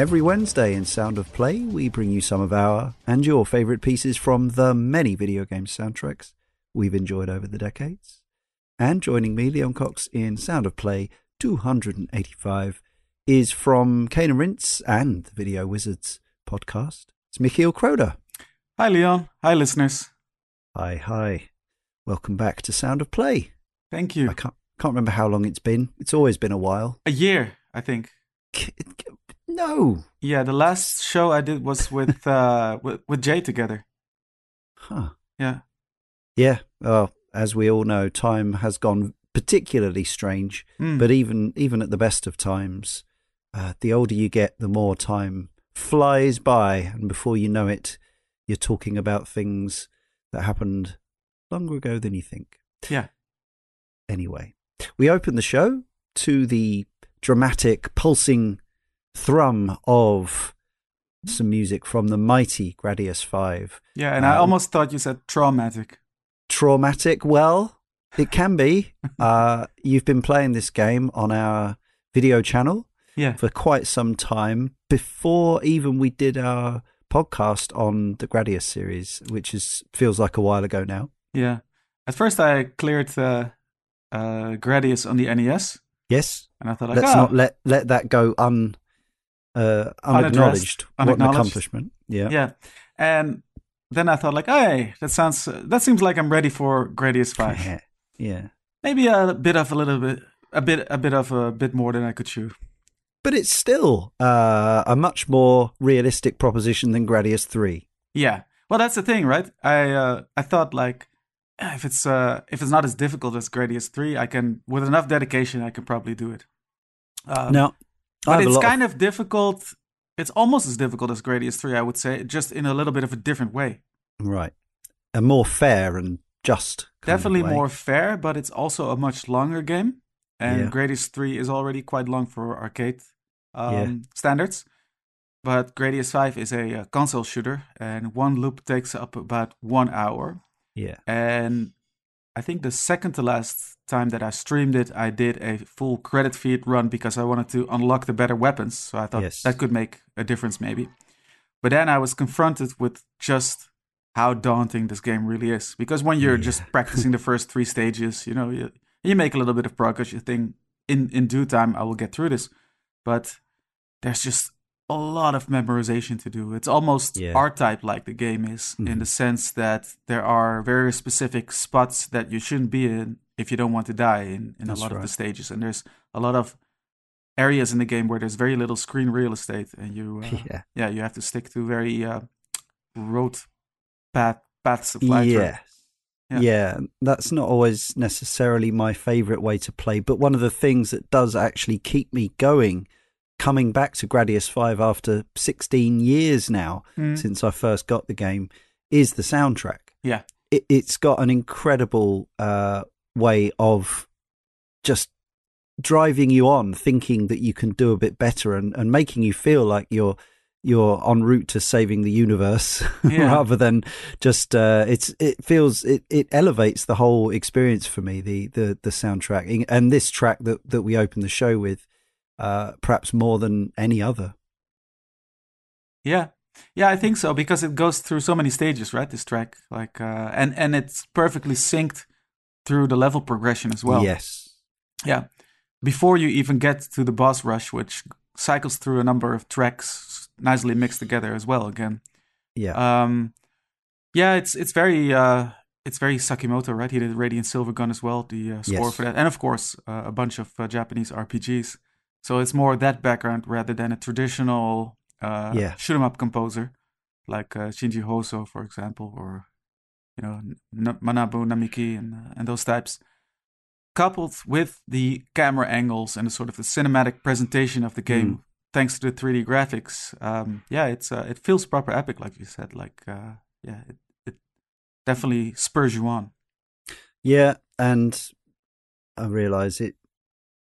Every Wednesday in Sound of Play, we bring you some of our and your favourite pieces from the many video game soundtracks we've enjoyed over the decades. And joining me, Leon Cox, in Sound of Play 285 is from Cane and Rinse and the Video Wizards podcast. It's Michiel Kroder. Hi, Leon. Hi, listeners. Hi, hi. Welcome back to Sound of Play. Thank you. I can't, can't remember how long it's been. It's always been a while. A year, I think. No. Yeah, the last show I did was with uh with, with Jay together. Huh. Yeah. Yeah. Well, as we all know, time has gone particularly strange. Mm. But even even at the best of times, uh, the older you get, the more time flies by, and before you know it, you're talking about things that happened longer ago than you think. Yeah. Anyway, we open the show to the dramatic, pulsing thrum of some music from the mighty Gradius 5. Yeah, and I Um, almost thought you said traumatic. Traumatic? Well, it can be. uh, you've been playing this game on our video channel Yeah. for quite some time before even we did our podcast on the Gradius series, which is feels like a while ago now. Yeah. At first I cleared uh uh Gradius on the NES Yes, and I thought like let's oh, not let let that go un uh, unacknowledged. What an Unacknowledged. accomplishment! Yeah. yeah. And then I thought like, hey, that sounds that seems like I'm ready for Gradius 5. yeah, yeah. Maybe a bit of a little bit a bit a bit of a bit more than I could chew. But it's still uh, a much more realistic proposition than Gradius Three. Yeah. Well, that's the thing, right? I uh, I thought like eh, if it's uh, if it's not as difficult as Gradius three, I can with enough dedication I can probably do it. Um, now, but it's kind of difficult. It's almost as difficult as Gradius three, I would say, just in a little bit of a different way. right, and more fair and just. Definitely more fair, but it's also a much longer game. And Yeah. Gradius 3 is already quite long for arcade um, Yeah. standards. But Gradius 5 is a, uh console shooter, and one loop takes up about one hour. Yeah. And I think the second to last time that I streamed it, I did a full credit feed run because I wanted to unlock the better weapons. So I thought Yes. that could make a difference, maybe. But then I was confronted with just how daunting this game really is. Because when you're Yeah. just practicing the first three stages, you know, you, you make a little bit of progress. You think in, in due time I will get through this. But there's just a lot of memorization to do. It's almost Yeah. Type like the game is, in Mhm. the sense that there are very specific spots that you shouldn't be in if you don't want to die in, in a lot of the stages. And there's a lot of areas in the game where there's very little screen real estate, and you uh, Yeah. yeah you have to stick to very uh, road path paths fly through. Yeah. Yeah. yeah. that's not always necessarily my favorite way to play, but one of the things that does actually keep me going, coming back to Gradius 5 after 16 years now Mm. since I first got the game, is the soundtrack. Yeah. It, it's got an incredible uh, way of just driving you on, thinking that you can do a bit better and, and making you feel like you're you're en route to saving the universe Yeah. rather than just uh, it's it feels it, it elevates the whole experience for me the the the soundtrack and this track that that we open the show with uh, perhaps more than any other Yeah, yeah, I think so because it goes through so many stages, right? This track, like, uh, and and it's perfectly synced through the level progression as well. yes Yeah, before you even get to the boss rush, which cycles through a number of tracks nicely mixed together as well. Again, yeah um, yeah, it's it's very uh, it's very Sakimoto, right? He did Radiant Silvergun as well, the uh, score Yes. for that, and of course uh, a bunch of uh, Japanese RPGs. So it's more that background rather than a traditional uh, Yeah. shoot 'em up composer like uh, Shinji Hosoe, for example, or you know N- Manabu Namiki and uh, and those types. Coupled with the camera angles and the sort of the cinematic presentation of the game, Mm. thanks to the 3D graphics, um, yeah, it's uh, it feels proper epic, like you said. Like uh, yeah, it, it definitely spurs you on. Yeah, and I realise it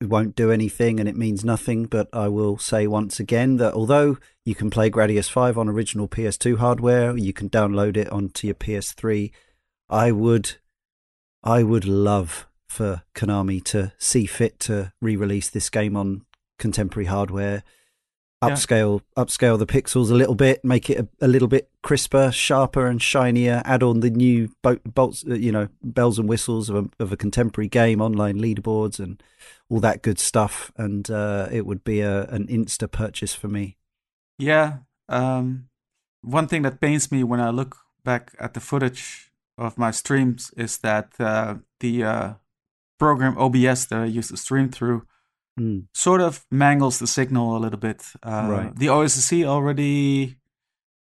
won't do anything and it means nothing, but I will say once again that although you can play Gradius 5 on original PS2 hardware, you can download it onto your PS3, I would I would love for Konami to see fit to re-release this game on contemporary hardware. Yeah. Upscale, upscale the pixels a little bit, make it a, a little bit crisper, sharper, and shinier. Add on the new bo- bolts, uh, you know, bells and whistles of a, of a contemporary game, online leaderboards, and all that good stuff. And uh, it would be a an insta purchase for me. Yeah. Um, one thing that pains me when I look back at the footage of my streams is that uh, the uh, program OBS that I used to stream through Mm. sort of mangles the signal a little bit. Uh, Right. The OSC already.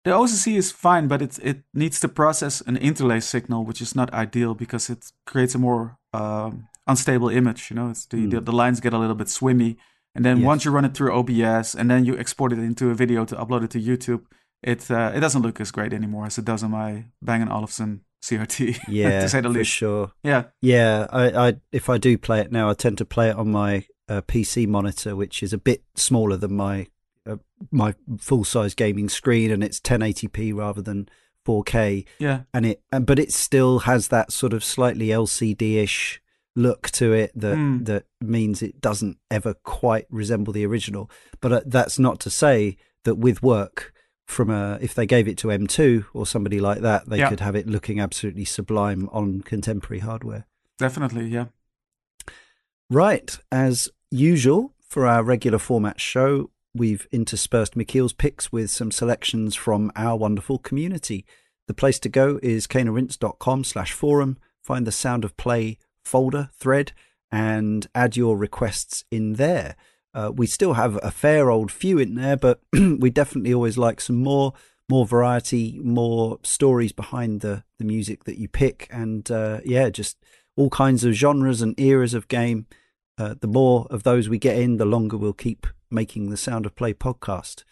The OSC is fine, but it it needs to process an interlace signal, which is not ideal because it creates a more um, unstable image. You know, it's the, the Hmm. the lines get a little bit swimmy, and then Yes. once you run it through OBS and then you export it into a video to upload it to YouTube, it uh, it doesn't look as great anymore as it does on my Bang & Olufsen CRT. Yeah, to say the for least. sure. Yeah, Yeah, I, I if I do play it now, I tend to play it on my uh, PC monitor, which is a bit smaller than my uh, my full size gaming screen, and it's 1080p rather than 4K. yeah, And it, and, but it still has that sort of slightly LCD-ish look to it that Hmm. that means it doesn't ever quite resemble the original. But uh, that's not to say that with work. From a, if they gave it to M2 or somebody like that, they Yeah. could have it looking absolutely sublime on contemporary hardware. definitely. Yeah. Right, as usual for our regular format show, we've interspersed Michiel's picks with some selections from our wonderful community. The place to go is caneandrinse.com slash forum. Find the Sound of Play folder thread and add your requests in there. Uh, we still have a fair old few in there, but we definitely always like some more, more variety, more stories behind the, the music that you pick, and uh, yeah, just all kinds of genres and eras of game. Uh, the more of those we get in, the longer we'll keep making the Sound of Play podcast.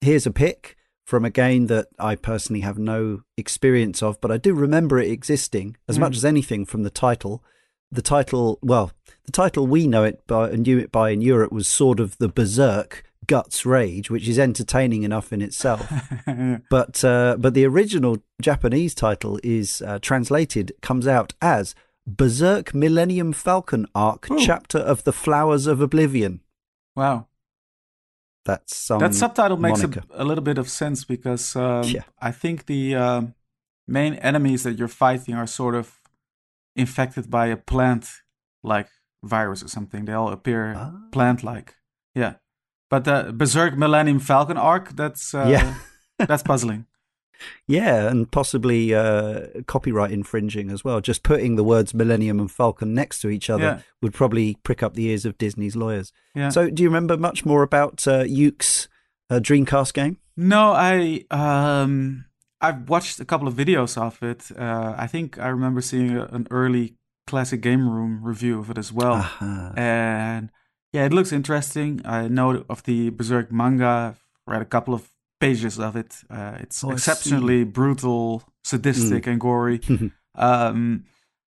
Here's a pick from a game that I personally have no experience of, but I do remember it existing as Mm. much as anything from the title. The title, well, the title we know it by and knew it by in Europe was sort of the Berserk Guts Rage, which is entertaining enough in itself. but uh, but the original Japanese title is uh, translated comes out as Berserk Millennium Falcon Arc, Ooh. Chapter of the Flowers of Oblivion. wow. That's some that subtitle makes a, a little bit of sense because um, Yeah. I think the um, main enemies that you're fighting are sort of infected by a plant like virus or something. They all appear Ah. plant like. Yeah. But the Berserk Millennium Falcon arc, that's uh, Yeah. that's puzzling. Yeah, and possibly uh, copyright infringing as well. Just putting the words Millennium and Falcon next to each other Yeah. would probably prick up the ears of Disney's lawyers. Yeah. So, do you remember much more about uh, Yuke's uh, Dreamcast game? No, I um I've watched a couple of videos of it. Uh, I think I remember seeing a, an early classic game room review of it as well. Aha. and yeah, it looks interesting. I know of the Berserk manga. Read a couple of pages of it. Uh, it's Oh, exceptionally brutal, sadistic, and gory. um,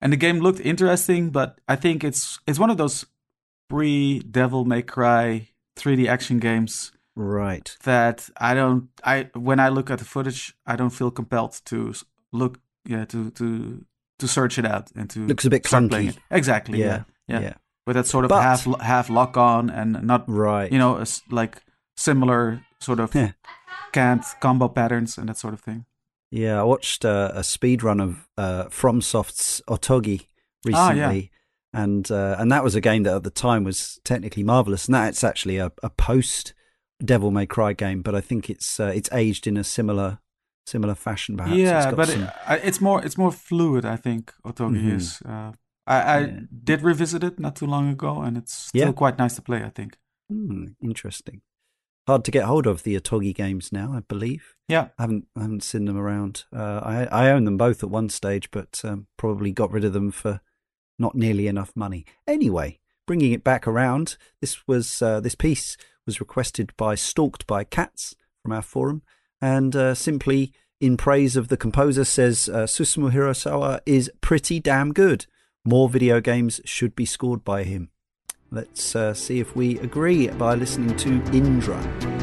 and the game looked interesting, but I think it's it's one of those pre Devil May Cry 3D action games right. that I don't. I when I look at the footage, I don't feel compelled to look. Yeah, to to to search it out and to Looks a bit clunky. it. Exactly. Yeah. Yeah. Yeah. With that sort of But- half half lock on and not Right. you know like similar sort of Yeah. canned combo patterns and that sort of thing. Yeah, I watched uh, a speed run of uh, FromSoft's Otogi Ah, recently, yeah. and uh, and that was a game that at the time was technically marvelous. And that's actually a, a post Devil May Cry game, but I think it's uh, it's aged in a similar similar fashion. Perhaps. Yeah, but some- it, it's more it's more fluid. I think Otogi Mhm. is. Uh, I, I Yeah. did revisit it not too long ago, and it's still Yeah. quite nice to play. I think. Hmm, interesting. Hard to get hold of the Otogi games now, I believe. Yeah. I haven't I haven't seen them around. Uh, I I own them both at one stage, but um, probably got rid of them for not nearly enough money. Anyway, bringing it back around, this was uh, this piece was requested by Stalked by Cats from our forum, and uh, simply in praise of the composer says uh, Susumu Hirasawa is pretty damn good. More video games should be scored by him. Let's uh, see if we agree by listening to Indra.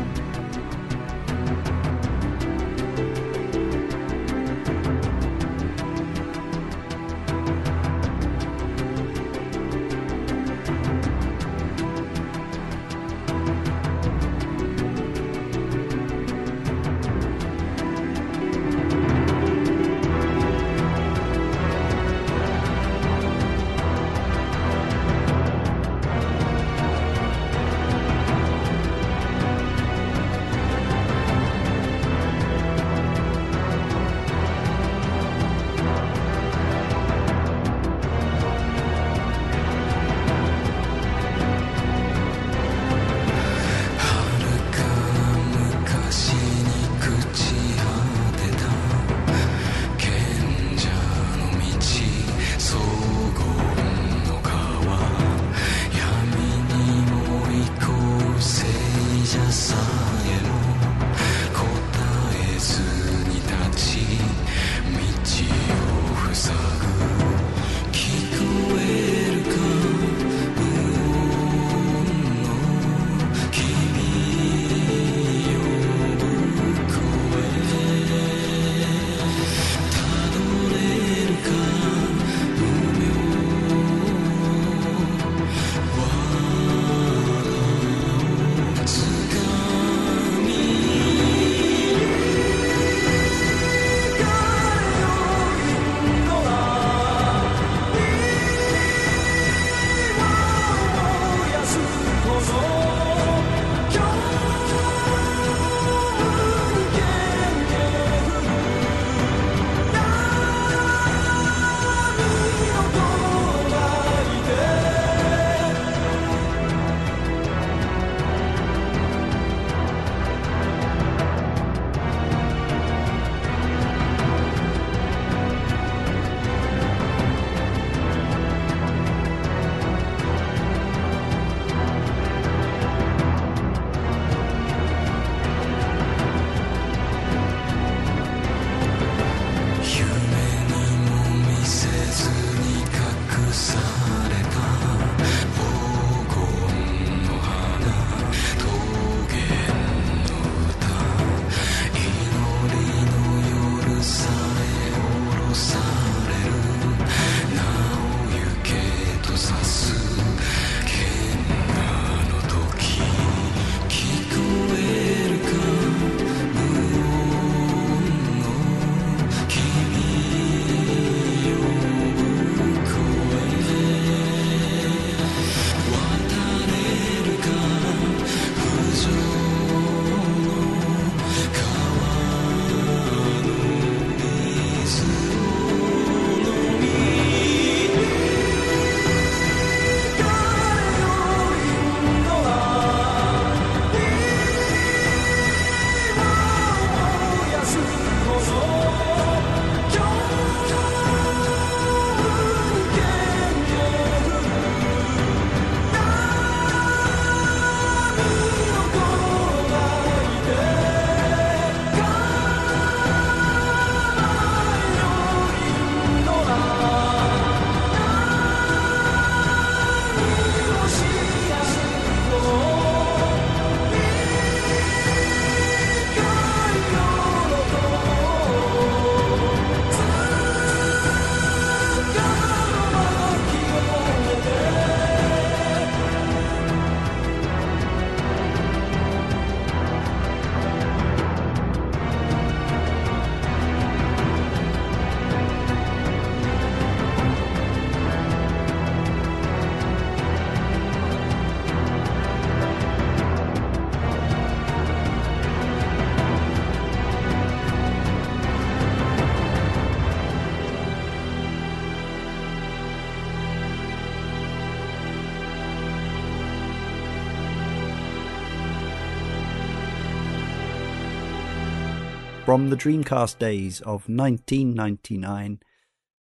From the Dreamcast days of 1999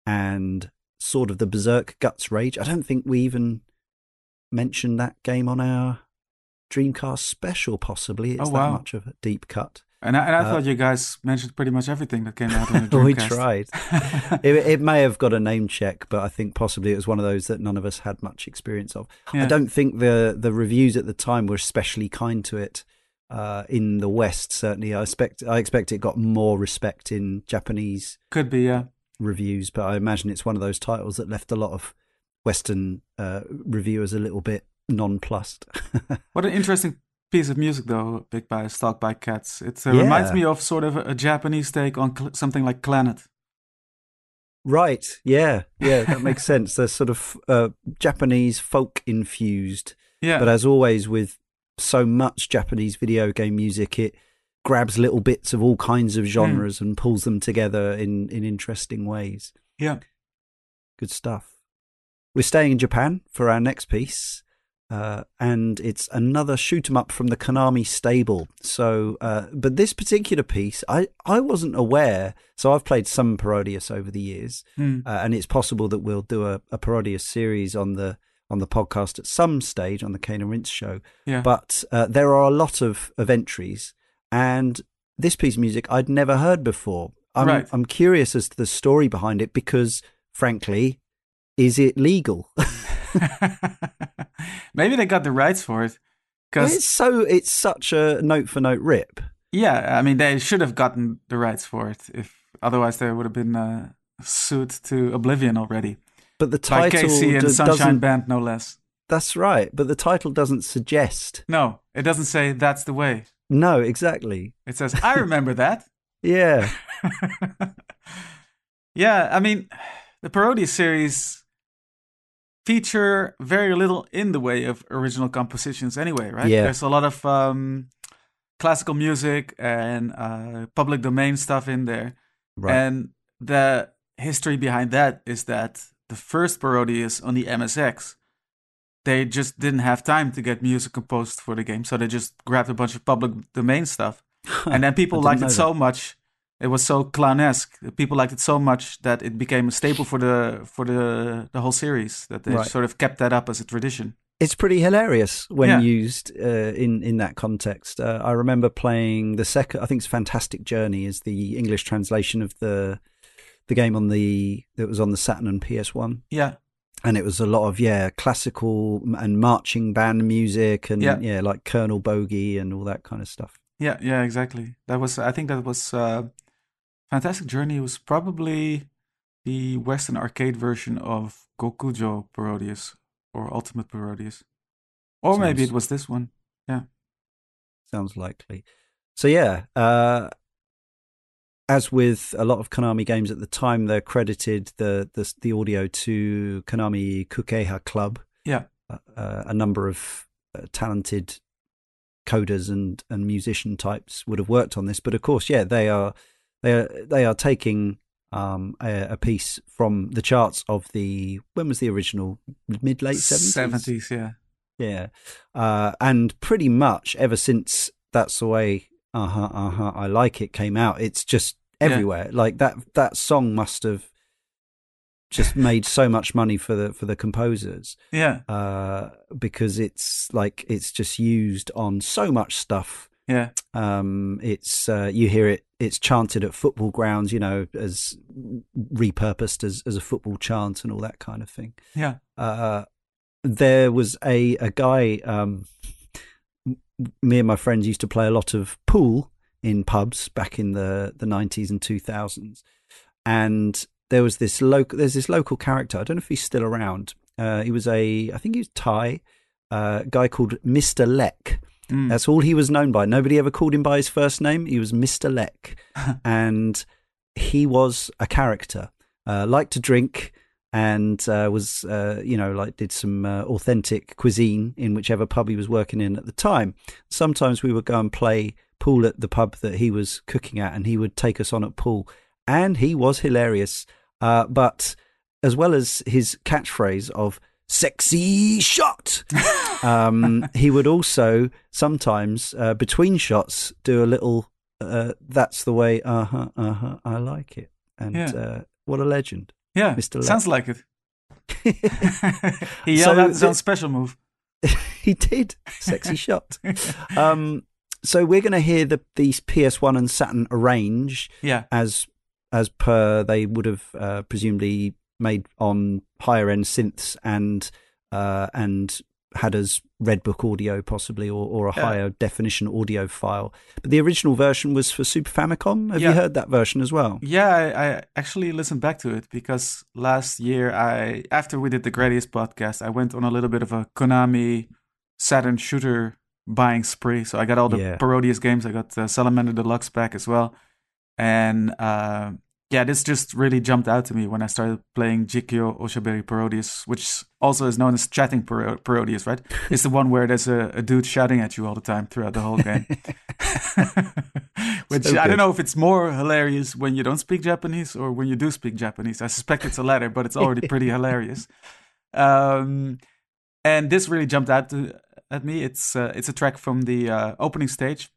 and sort of the Berserk Guts Rage. I don't think we even mentioned that game on our Dreamcast special, possibly. It's Oh, wow. that much of a deep cut. And I, and I Uh, thought you guys mentioned pretty much everything that came out on the Dreamcast. we tried. it, it may have got a name check, but I think possibly it was one of those that none of us had much experience of. Yeah. I don't think the the reviews at the time were especially kind to it. Uh, in the West, certainly, I expect I expect it got more respect in Japanese Could be, yeah. reviews, but I imagine it's one of those titles that left a lot of Western uh, reviewers a little bit nonplussed. What an interesting piece of music, though, Big by Stalked by Cats. It uh, Yeah. reminds me of sort of a, Japanese take on cl- something like Clannad. right? Yeah, yeah, that makes sense. They're sort of uh, Japanese folk infused, Yeah. but as always with so much Japanese video game music, it grabs little bits of all kinds of genres and pulls them together in in interesting ways. yeah. Good stuff. We're staying in Japan for our next piece, uh, and it's another shoot 'em up from the Konami stable. So, uh, but this particular piece, I, I wasn't aware. So I've played some Parodius over the years, Hmm. uh, and it's possible that we'll do a, a Parodius series on the on the podcast at some stage on the Cane and Rinse show. Yeah. But uh, there are a lot of, of entries, and this piece of music I'd never heard before. I'm, Right. I'm curious as to the story behind it because, frankly, is it legal? Maybe they got the rights for it. Because, it's so it's such a note for note rip. yeah, I mean, they should have gotten the rights for it. If Otherwise, they would have been uh, sued to oblivion already. But the title KC and Sunshine doesn't. Band, no less. That's right, but the title doesn't suggest. No, it doesn't say that's the way. No, exactly. It says, I remember that. Yeah, yeah, I mean, the Parodius series feature very little in the way of original compositions anyway, right? Yeah. There's a lot of um, classical music and uh, public domain stuff in there. right. And the history behind that is that the first Parodius on the MSX, they just didn't have time to get music composed for the game. So they just grabbed a bunch of public domain stuff. And then people liked it so much. It was so clownesque. People liked it so much that it became a staple for the for the the whole series. That they Right. sort of kept that up as a tradition. it's pretty hilarious when Yeah. used uh, in in that context. Uh, I remember playing the second. I think it's "Fantastic Journey" is the English translation of the the game on the that was on the Saturn and PS One, Yeah, and it was a lot of yeah classical and marching band music and Yeah. yeah, like Colonel Bogey and all that kind of stuff. yeah, yeah, exactly. That was. I think that was. Uh, Fantastic Journey was probably the Western arcade version of Gokujo Parodius or Ultimate Parodius. Or maybe it was this one. Yeah, sounds likely. So yeah, uh, as with a lot of Konami games at the time, they're credited the the, the audio to Konami Kukeiha Club. Yeah. uh, uh, a number of uh, talented coders and and musician types would have worked on this, but of course, yeah, they are they are they are taking um, a, a piece from the charts of the when was the original mid late seventies 70s, yeah. yeah. Uh, and pretty much ever since That's the Way, uh huh, uh huh, I Like It came out, it's just Yeah. everywhere. Like that, that song must have just made so much money for the, for the composers, Yeah, uh, because it's like, it's just used on so much stuff. yeah, Um, it's, uh, you hear it, it's chanted at football grounds, you know, as repurposed as, as a football chant and all that kind of thing yeah. uh, there was a a guy. Um, me and my friends used to play a lot of pool in pubs back in the the nineties and two thousands, and there was this local. There's this local character. I don't know if he's still around. Uh, he was a, I think he was Thai, uh, guy called Mister leck Mm. That's all he was known by. Nobody ever called him by his first name. He was Mister leck and he was a character. Uh, liked to drink and uh, was, uh, you know, like did some uh, authentic cuisine in whichever pub he was working in at the time. Sometimes we would go and play pool at the pub that he was cooking at, and he would take us on at pool, and he was hilarious. Uh, but as well as his catchphrase of "sexy shot," um, he would also sometimes uh, between shots do a little. Uh, That's the way. Uh huh. Uh huh. I like it. And Yeah. uh, what a legend. yeah, Mr. Lek. sounds like it. he yelled So out his own special move. he did. Sexy shot. Um, so we're going to hear the these PS1 and Saturn arrange Yeah, as as per they would have uh, presumably made on higher end synths and uh, and had as Redbook audio possibly or, or a Yeah. higher definition audio file. But the original version was for Super Famicom. Have Yeah. you heard that version as well? yeah. I, I actually listened back to it because last year, I after we did the Gradius podcast, I went on a little bit of a Konami Saturn shooter buying spree. So I got all the Yeah. Parodius games. I got uh, Salamander Deluxe back as well, and uh, yeah, this just really jumped out to me when I started playing Jikkyou Oshaberi Parodius, which also is known as chatting Paro- Parodius, right? It's the one where there's a, a dude shouting at you all the time throughout the whole game. Which So I don't know if it's more hilarious when you don't speak Japanese or when you do speak Japanese. I suspect it's the latter, but it's already pretty hilarious. Um, and this really jumped out to, at me. It's uh, it's a track from the uh, opening stage,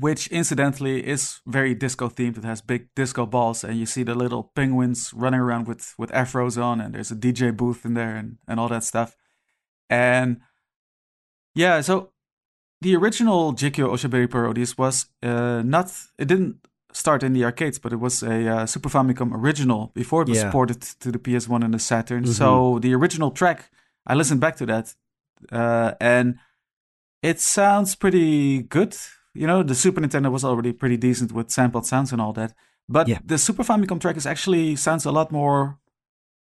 which incidentally is very disco themed. It has big disco balls, and you see the little penguins running around with with afros on, and there's a DJ booth in there, and and all that stuff. And yeah, so the original Jikkyou Oshaberi Parodius was uh, not. It didn't start in the arcades, but it was a uh, Super Famicom original before it was Yeah. ported to the PS1 and the Saturn. Mhm. So the original track, I listened back to that, uh, and it sounds pretty good. You know, the Super Nintendo was already pretty decent with sampled sounds and all that, but Yeah. the Super Famicom track is actually sounds a lot more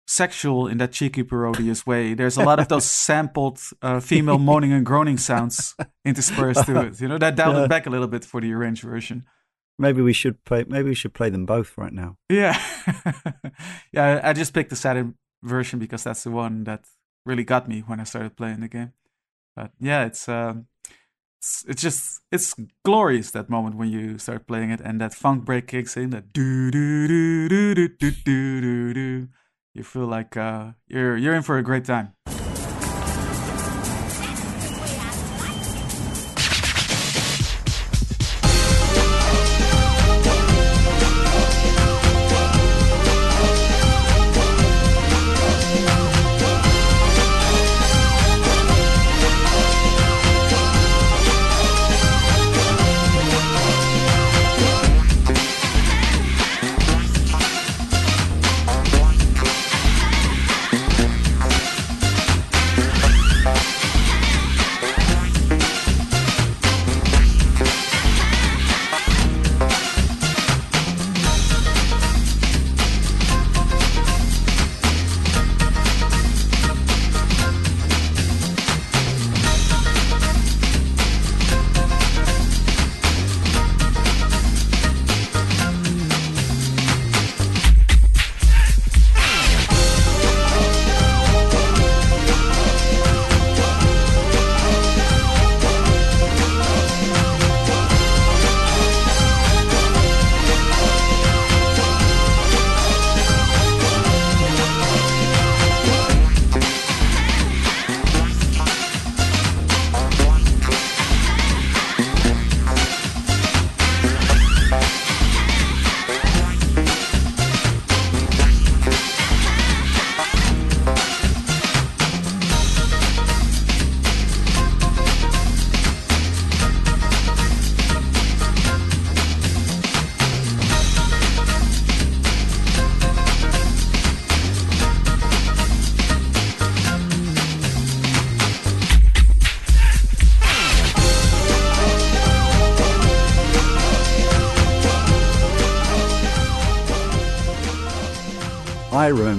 sexual in that cheeky Parodius way. There's a lot of those sampled uh, female moaning and groaning sounds interspersed to it. You know, that dialed Yeah. it back a little bit for the arranged version. Maybe we should play. Maybe we should play them both right now. Yeah, yeah. I just picked the Saturn version because that's the one that really got me when I started playing the game. But yeah, it's um, it's, it's just it's glorious that moment when you start playing it and that funk break kicks in. That do do do do do do do do. You feel like uh, you're you're in for a great time.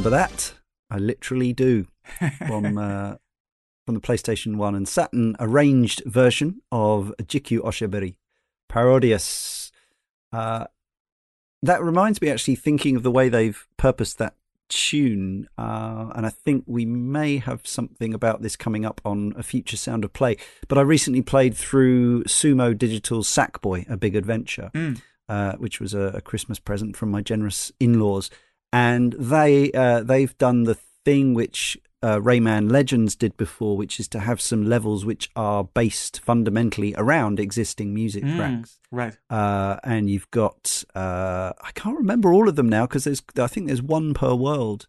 Remember that. I literally do from uh, from the PlayStation One and Saturn arranged version of Jikkyou Oshaberi, Parodius. Uh, that reminds me, actually, thinking of the way they've purposed that tune, uh, and I think we may have something about this coming up on a future Sound of Play. But I recently played through Sumo Digital's Sackboy: A Big Adventure, Mm. uh, which was a, a Christmas present from my generous in-laws, and they uh, they've done the thing which uh, Rayman Legends did before, which is to have some levels which are based fundamentally around existing music Mm. tracks. Right. Uh, and you've got uh, I can't remember all of them now because there's I think there's one per world.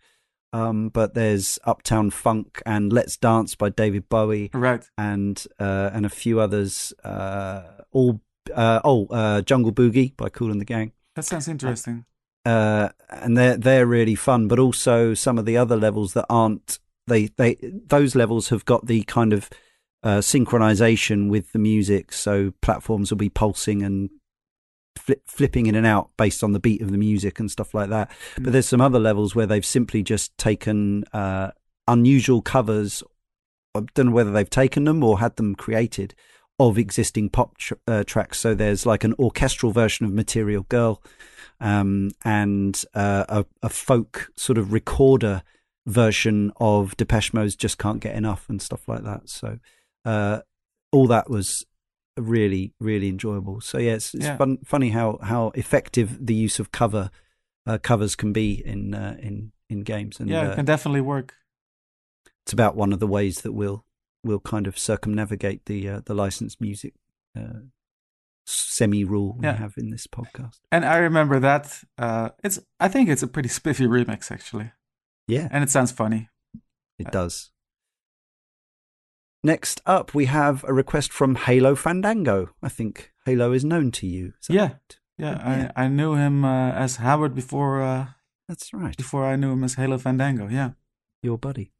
Um, but there's Uptown Funk and Let's Dance by David Bowie Right. and uh, and a few others. Uh, all uh, oh, uh, Jungle Boogie by Kool and the Gang. That sounds interesting. Uh, and they're they're really fun. But also some of the other levels that aren't they they those levels have got the kind of uh, synchronization with the music. So platforms will be pulsing and flip, flipping in and out based on the beat of the music and stuff like that. But Mm. there's some other levels where they've simply just taken uh, unusual covers. I don't know whether they've taken them or had them created of existing pop tr- uh, tracks. So there's like an orchestral version of Material Girl um, and uh, a, a folk sort of recorder version of Depeche Mode's Just Can't Get Enough and stuff like that. So uh, all that was really, really enjoyable. So yeah, it's, it's Yeah. fun, funny how, how effective the use of cover uh, covers can be in uh, in in games, and yeah, uh, it can definitely work. it's about one of the ways that we'll we'll kind of circumnavigate the uh, the licensed music uh, semi rule we Yeah. have in this podcast. And I remember that. Uh, it's. I think it's a pretty spiffy remix actually, Yeah, and it sounds funny. it does. Next up, we have a request from Halo Fandango. I think Halo is known to you. Yeah. right? Yeah, Yeah. I I knew him uh, as Howard before uh, that's right. before I knew him as Halo Fandango. Yeah. your buddy.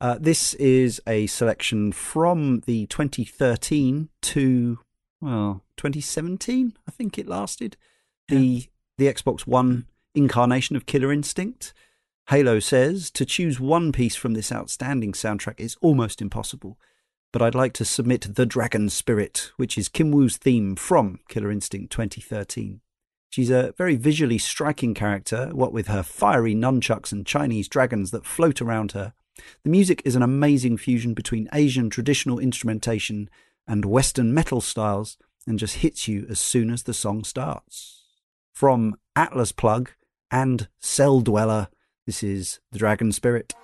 Uh, this is a selection from the 2013 to well 2017. I think it lasted the the Xbox One incarnation of Killer Instinct. Halo says to choose one piece from this outstanding soundtrack is almost impossible, but I'd like to submit The Dragon Spirit, which is Kim Wu's theme from Killer Instinct 2013. She's a very visually striking character, what with her fiery nunchucks and Chinese dragons that float around her. The music is an amazing fusion between Asian traditional instrumentation and Western metal styles and just hits you as soon as the song starts. From Atlas Plug and Celldweller, this is The Dragon Spirit.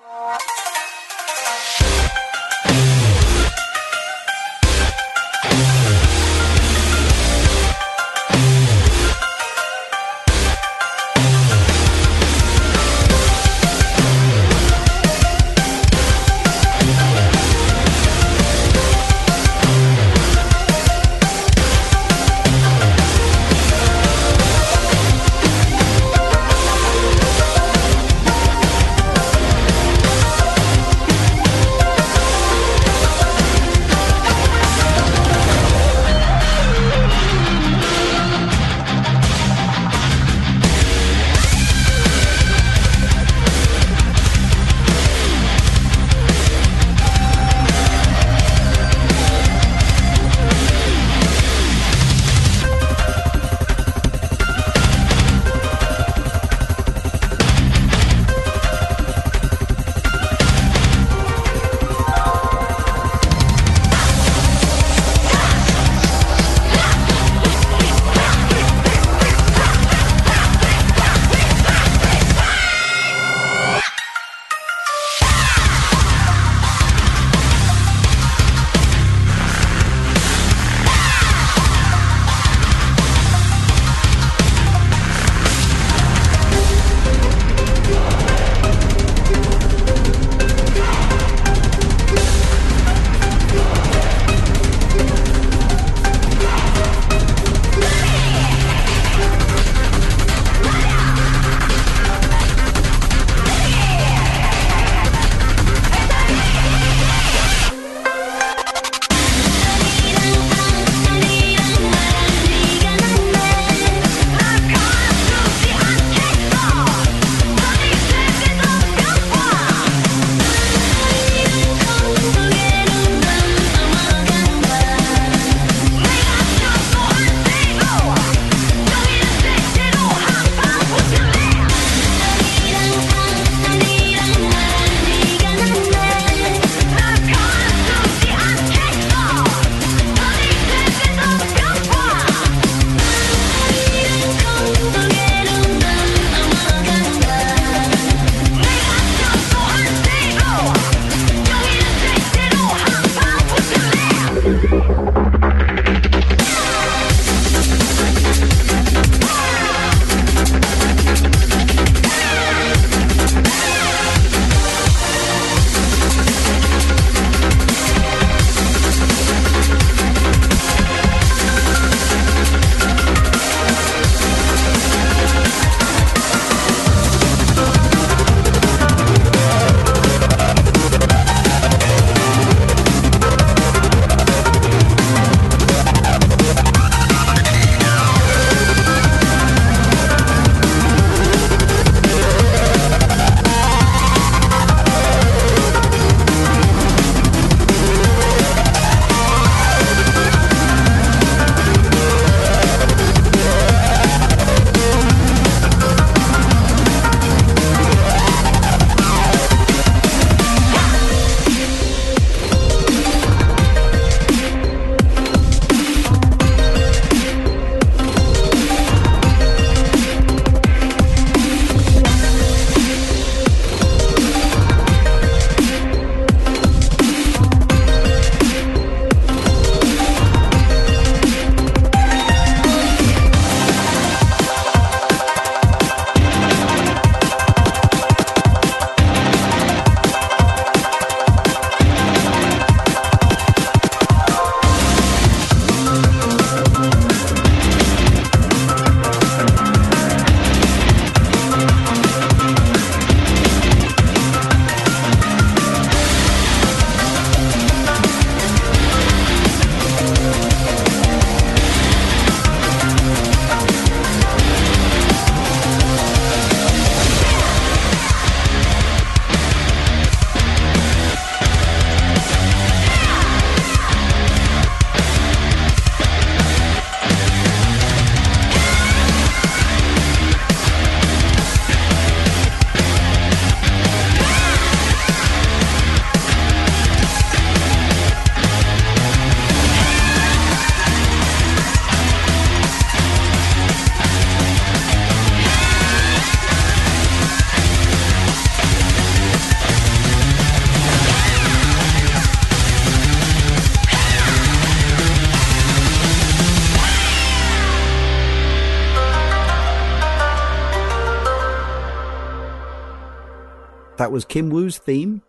Was Kim Wu's theme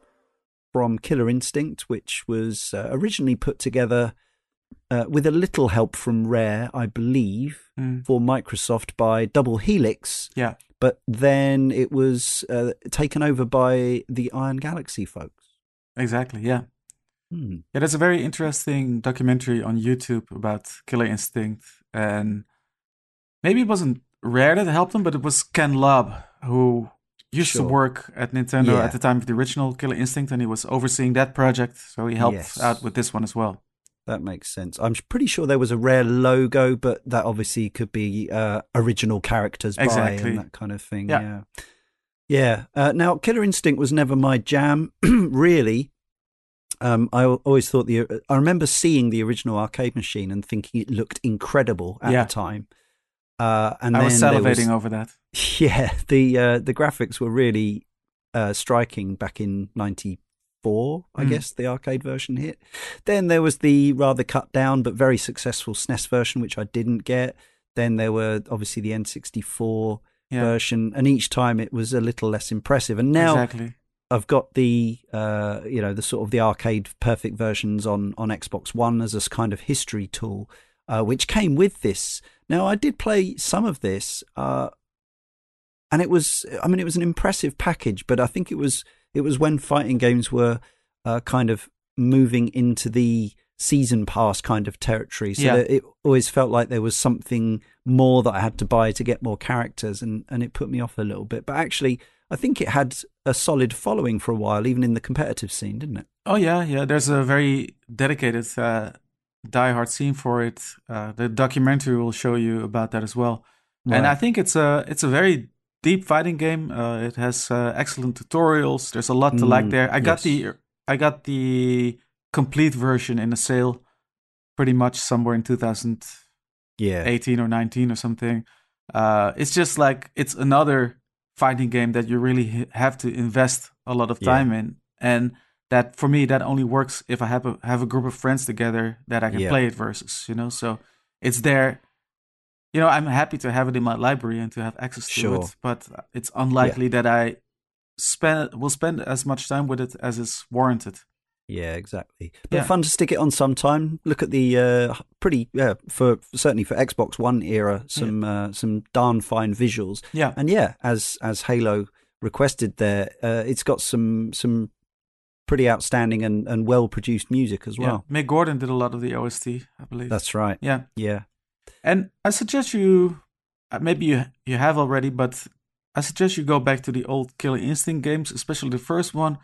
from Killer Instinct, which was uh, originally put together uh, with a little help from Rare, I believe, Mm. for Microsoft by Double Helix. Yeah. But then it was uh, taken over by the Iron Galaxy folks. Exactly. Yeah. Hmm. Yeah, there's a very interesting documentary on YouTube about Killer Instinct, and maybe it wasn't Rare that helped them, but it was Ken Lobb who used Sure. to work at Nintendo Yeah. at the time of the original Killer Instinct, and he was overseeing that project, so he helped Yes. out with this one as well. That makes sense. I'm pretty sure there was a rare logo, but that obviously could be uh, original characters by Exactly. and that kind of thing. Yeah. Yeah. Yeah. Uh, now, Killer Instinct was never my jam, really. Um, I always thought the. I remember seeing the original arcade machine and thinking it looked incredible at Yeah. the time. Uh, and I was salivating over that. Yeah, the uh, the graphics were really uh, striking back in '94, I Mm. guess the arcade version hit. Then there was the rather cut down but very successful SNES version, which I didn't get. Then there were obviously the N64 Yeah, version, and each time it was a little less impressive. And now exactly. I've got the uh, you know the sort of the arcade perfect versions on on Xbox One as a kind of history tool, uh, which came with this. Now I did play some of this, uh, and it was I mean it was an impressive package, but I think it was it was when fighting games were uh, kind of moving into the season pass kind of territory. So Yeah. it always felt like there was something more that I had to buy to get more characters, and and it put me off a little bit. But actually, I think it had a solid following for a while, even in the competitive scene, didn't it? Oh yeah, yeah. There's a very dedicated uh, diehard scene for it. Uh, the documentary will show you about that as well. And I think it's a it's a very deep fighting game. Uh, it has uh, excellent tutorials. There's a lot to like Mm, there. I got yes. the I got the complete version in a sale, pretty much somewhere in 2018 yeah, or 19 or something. Uh, it's just like it's another fighting game that you really have to invest a lot of Yeah. time in, and that for me that only works if I have a have a group of friends together that I can Yeah. play it versus. You know, so it's there. You know, I'm happy to have it in my library and to have access to Sure. it, but it's unlikely that I spend will spend as much time with it as is warranted. yeah, exactly. But Yeah. fun to stick it on sometime. Look at the uh, pretty, yeah, for certainly for Xbox One era, some uh, some darn fine visuals. Yeah, And yeah, as as Halo requested there, uh, it's got some some pretty outstanding and, and well produced music as yeah. well. Mick Gordon did a lot of the OST, I believe. That's right. yeah. Yeah. And I suggest you, uh, maybe you you have already, but I suggest you go back to the old Killer Instinct games, especially the first one.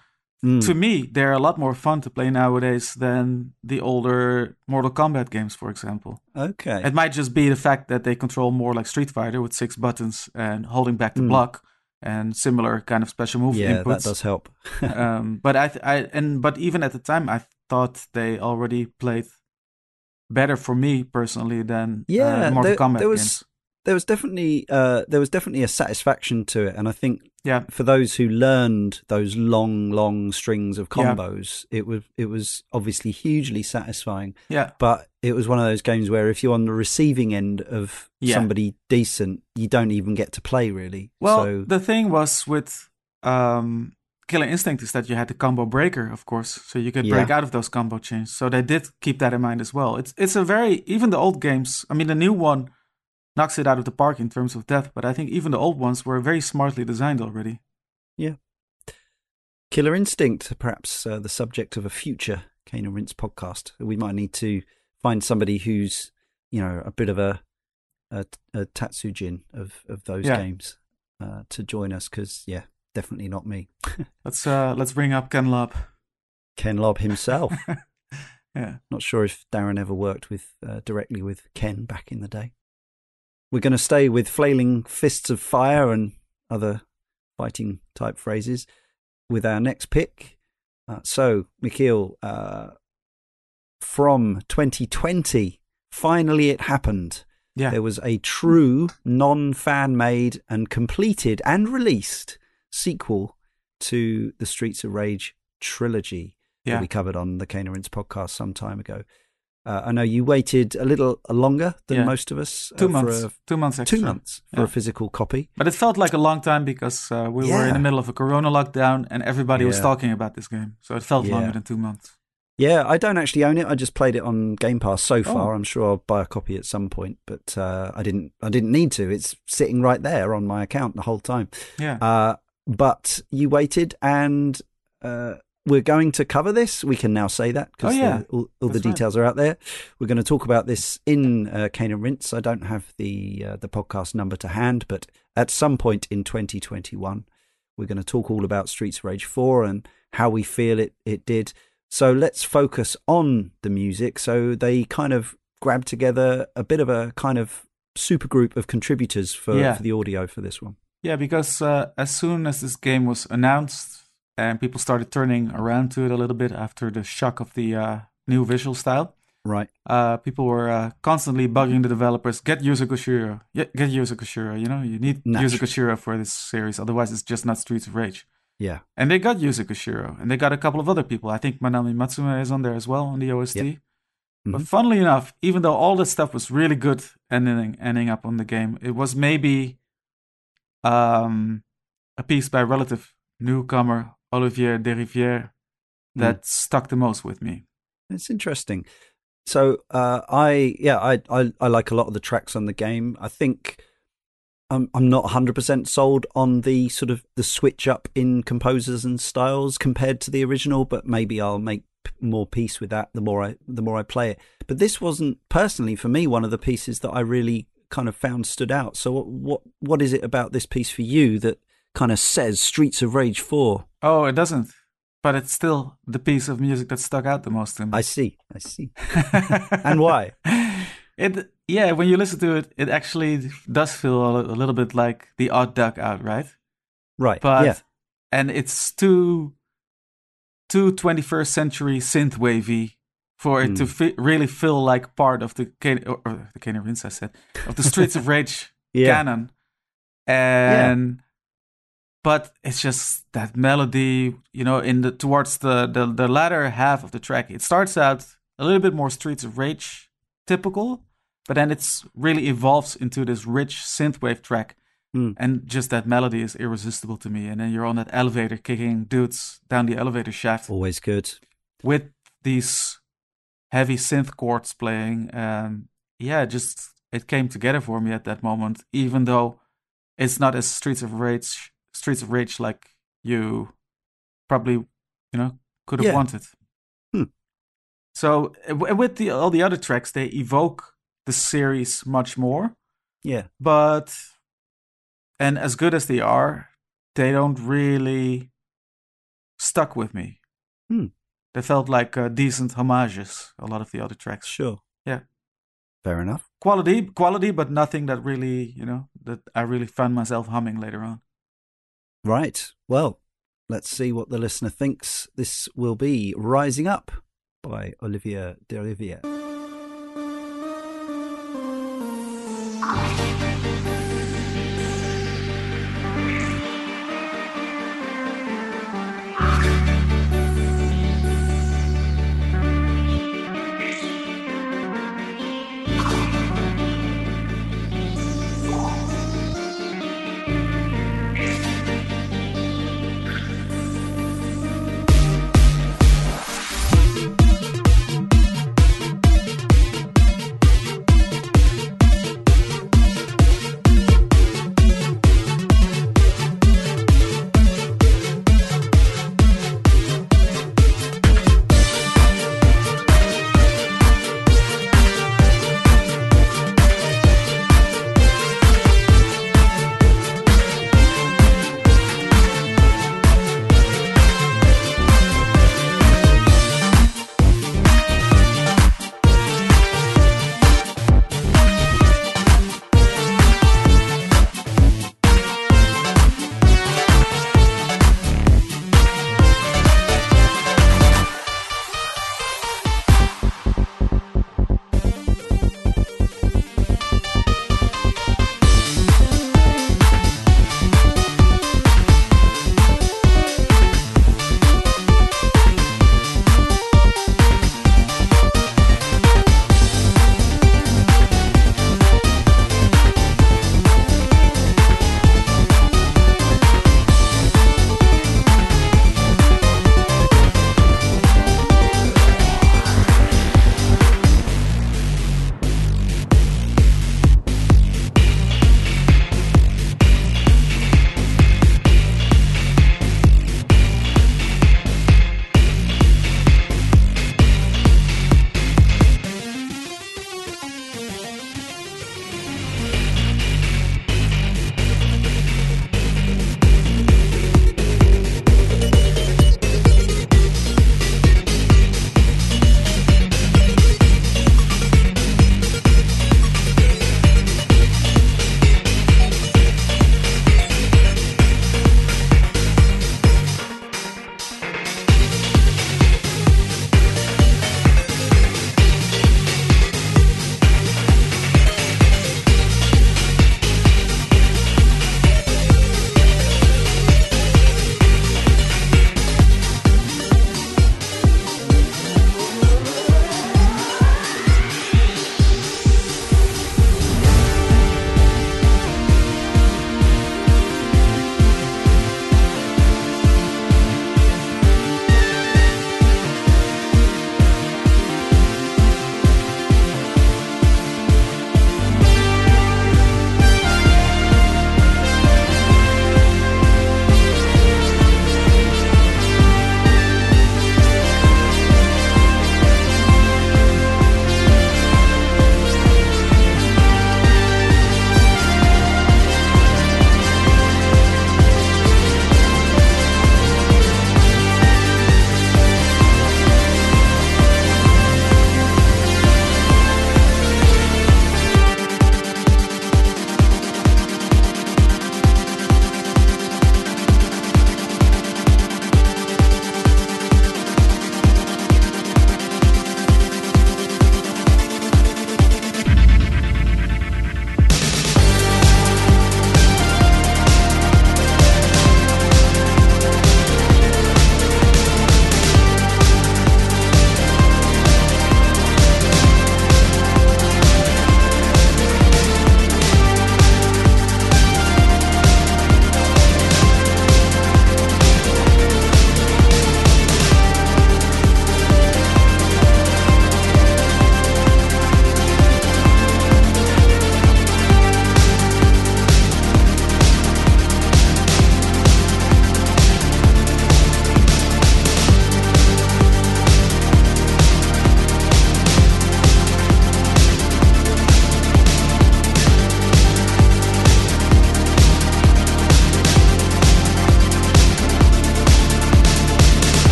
Mm. To me, they're a lot more fun to play nowadays than the older Mortal Kombat games, for example. Okay. It might just be the fact that they control more like Street Fighter with six buttons and holding back the Mm. block and similar kind of special move yeah, inputs. that does help. um, but I, th- I, and but even at the time, I thought they already played better for me personally than uh, Yeah, the Mortal there- Kombat there was- games. there was definitely uh, there was definitely a satisfaction to it, and I think Yeah. for those who learned those long, long strings of Yeah. combos, it was it was obviously hugely satisfying. Yeah, But it was one of those games where if you're on the receiving end of Yeah. somebody decent, you don't even get to play really. Well, so the thing was with um, Killer Instinct is that you had the combo breaker, of course, so you could Yeah. break out of those combo chains. So they did keep that in mind as well. It's it's a very even the old games. I mean, the new one knocks it out of the park in terms of depth, but I think even the old ones were very smartly designed already. Yeah. Killer Instinct, perhaps uh, the subject of a future Cane and Rinse podcast. We might need to find somebody who's, you know, a bit of a a, a tatsujin of of those Yeah. games uh, to join us because, yeah, definitely not me. Let's uh, let's bring up Ken Lobb. Ken Lobb himself. yeah, Not sure if Darren ever worked with uh, directly with Ken back in the day. We're going to stay with flailing fists of fire and other fighting type phrases with our next pick. Uh, so, Michiel, uh, from 2020, finally it happened. yeah, There was a true non fan made and completed and released sequel to the Streets of Rage trilogy yeah. that we covered on the Rinse podcast some time ago. Uh, I know you waited a little longer than Yeah. most of us. Two uh, for months. a- two months extra. two months for Yeah. a physical copy. But it felt like a long time because uh, we were in the middle of a Corona lockdown and everybody was talking about this game. So it felt Yeah. longer than two months. Yeah, I don't actually own it. I just played it on Game Pass so far. Oh. I'm sure I'll buy a copy at some point, but uh, I didn't. I didn't need to. It's sitting right there on my account the whole time. Yeah. Uh, but you waited, and uh, we're going to cover this. We can now say that because Oh, yeah. all, all the That's right. details are out there. We're going to talk about this in uh, Cane and Rinse. I don't have the uh, the podcast number to hand, but at some point in 2021, we're going to talk all about Streets of Rage 4 and how we feel it it did. So let's focus on the music. So they kind of grabbed together a bit of a kind of super group of contributors for, Yeah. for the audio for this one. Yeah, because uh, as soon as this game was announced and people started turning around to it a little bit after the shock of the uh, new visual style, Right. uh, people were uh, constantly bugging the developers, get Yuzo Koshiro, get, get Yuzo Koshiro, you know, you need Naturally. Yuzo Koshiro for this series, otherwise it's just not Streets of Rage. Yeah. And they got Yuzo Koshiro, and they got a couple of other people. I think Manami Matsumae is on there as well on the OST. Yep. But Mhm. funnily enough, even though all this stuff was really good ending ending up on the game, it was maybe um, a piece by a relative newcomer Olivier Derivière that stuck the most with me. It's interesting. So uh, I yeah I, I I like a lot of the tracks on the game. I think I'm I'm not 100% sold on the sort of the switch up in composers and styles compared to the original, but maybe I'll make more peace with that the more I the more I play it. But this wasn't personally for me one of the pieces that I really kind of found stood out. So what what, what is it about this piece for you that kind of says Streets of Rage 4? Oh, it doesn't. But it's still the piece of music that stuck out the most to me. I see. I see. and why? It yeah, when you listen to it, it actually does feel a, a little bit like the Odd Duck out, right? Right. But yeah. and it's too too 21st century synth wavy for it to Hmm. fi- really feel like part of the Kane, or, or the Cane Rinse, I said, of the Streets of Rage Yeah. canon. And but it's just that melody, you know, in the towards the, the the latter half of the track. It starts out a little bit more Streets of Rage typical, but then it's really evolves into this rich synthwave track. Hmm. And just that melody is irresistible to me. And then you're on that elevator kicking dudes down the elevator shaft Always good. with these heavy synth chords playing. Um, yeah, just it came together for me at that moment, even though it's not as Streets of Rage, Streets of Rage like you probably, you know, could have Yeah. wanted. Hmm. So uh, with the all the other tracks, they evoke the series much more, Yeah. but and as good as they are, they don't really stuck with me. Hmm. They felt like uh, decent homages. A lot of the other tracks, Sure. Yeah. Fair enough. quality, quality, but nothing that really, you know, that I really found myself humming later on. Right. Well, let's see what the listener thinks. This will be Rising Up by Olivia de Olivier.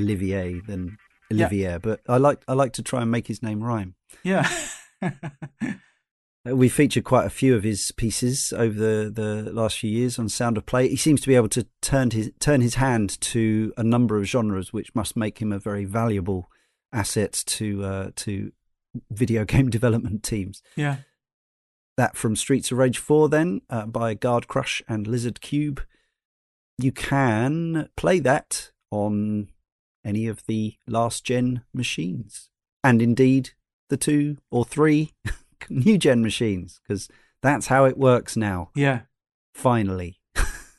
Olivier than Olivier, but I like I like to try and make his name rhyme. Yeah. Uh, We featured quite a few of his pieces over the, the last few years on Sound of Play. He seems to be able to turn his turn his hand to a number of genres, which must make him a very valuable asset to uh, to video game development teams. yeah. That from Streets of Rage 4, then uh, by Guard Crush and Lizardcube. You can play that on any of the last gen machines, and indeed the two or three new gen machines, because that's how it works now. Yeah. Finally,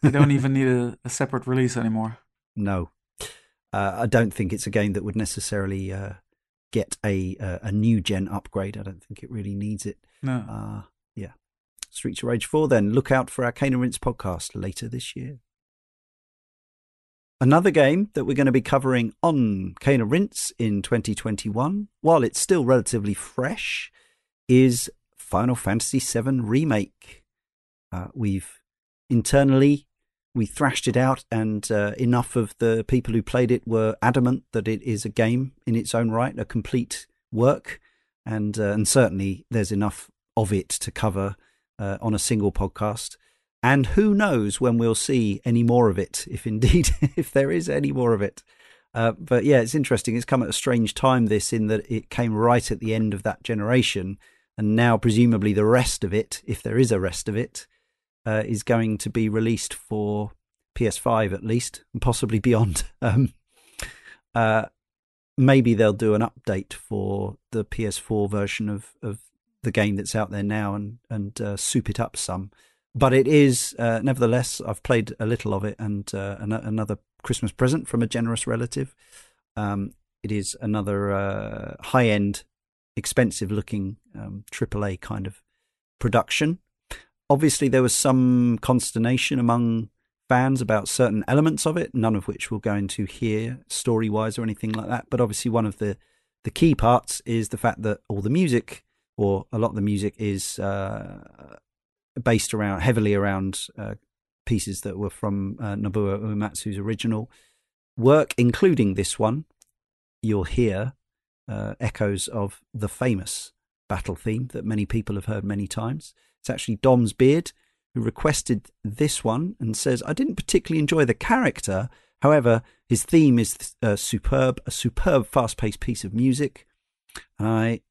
They don't even need a, a separate release anymore. no, uh, I don't think it's a game that would necessarily uh, get a uh, a new gen upgrade. I don't think it really needs it. No. Uh, yeah. Streets of Rage 4, then look out for our and Rinse podcast later this year. Another game that we're going to be covering on and Rinse in 2021, while it's still relatively fresh, is Final Fantasy VII Remake. Uh, we've internally we thrashed it out, and uh, enough of the people who played it were adamant that it is a game in its own right, a complete work, and uh, and certainly there's enough of it to cover uh, on a single podcast. And who knows when we'll see any more of it, if indeed if there is any more of it. Uh, but yeah, it's interesting. It's come at a strange time. This in that it came right at the end of that generation, and now presumably the rest of it, if there is a rest of it, uh, is going to be released for PS5 at least, and possibly beyond. Um, uh, maybe they'll do an update for the PS4 version of, of the game that's out there now and and uh, soup it up some. But it is uh, nevertheless. I've played a little of it, and uh, an- another Christmas present from a generous relative. Um, it is another uh, high end, expensive looking um, AAA kind of production obviously there was some consternation among fans about certain elements of it none of which we'll go into here story wise or anything like that but obviously one of the the key parts is the fact that all the music or a lot of the music is uh, based around heavily around uh, pieces that were from uh, Nobuo Uematsu's original work including this one you'll hear uh, echoes of the famous battle theme that many people have heard many times it's actually Dom's Beard who requested this one and says, I didn't particularly enjoy the character. However, his theme is uh, superb, a superb, fast paced piece of music. I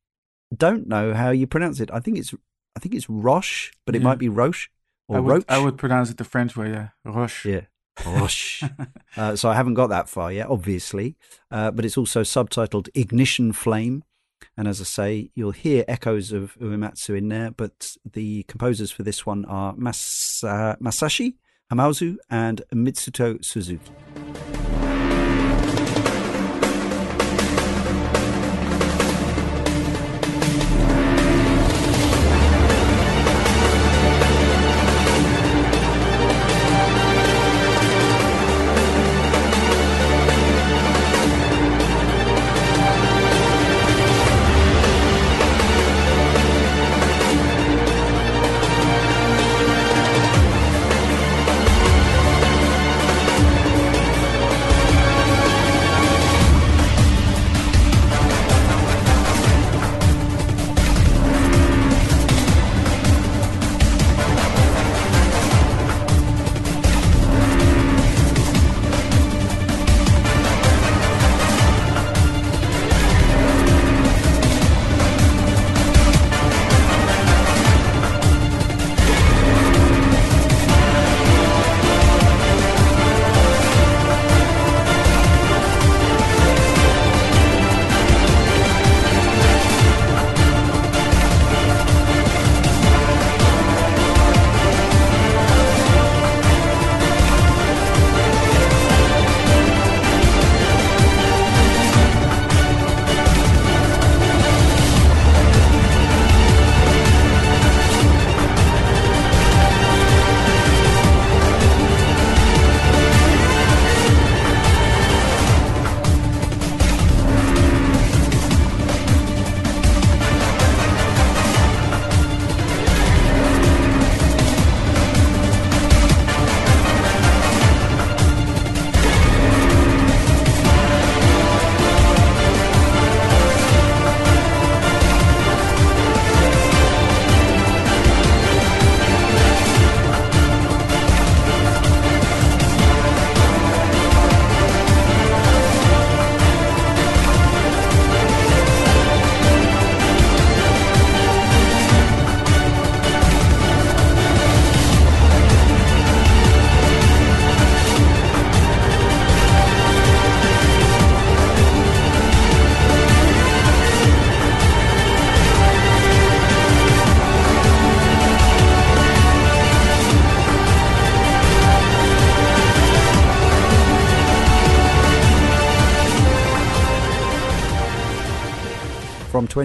don't know how you pronounce it. I think it's I think it's Roche, but it Yeah. might be Roche or I would, Roche. I would pronounce it the French way, yeah. Roche. Yeah. Roche. uh, so I haven't got that far yet, obviously. Uh, but it's also subtitled Ignition Flame. And as I say, you'll hear echoes of Uematsu in there, but the composers for this one are Masa- Masashi Hamauzu and Mitsuto Suzuki.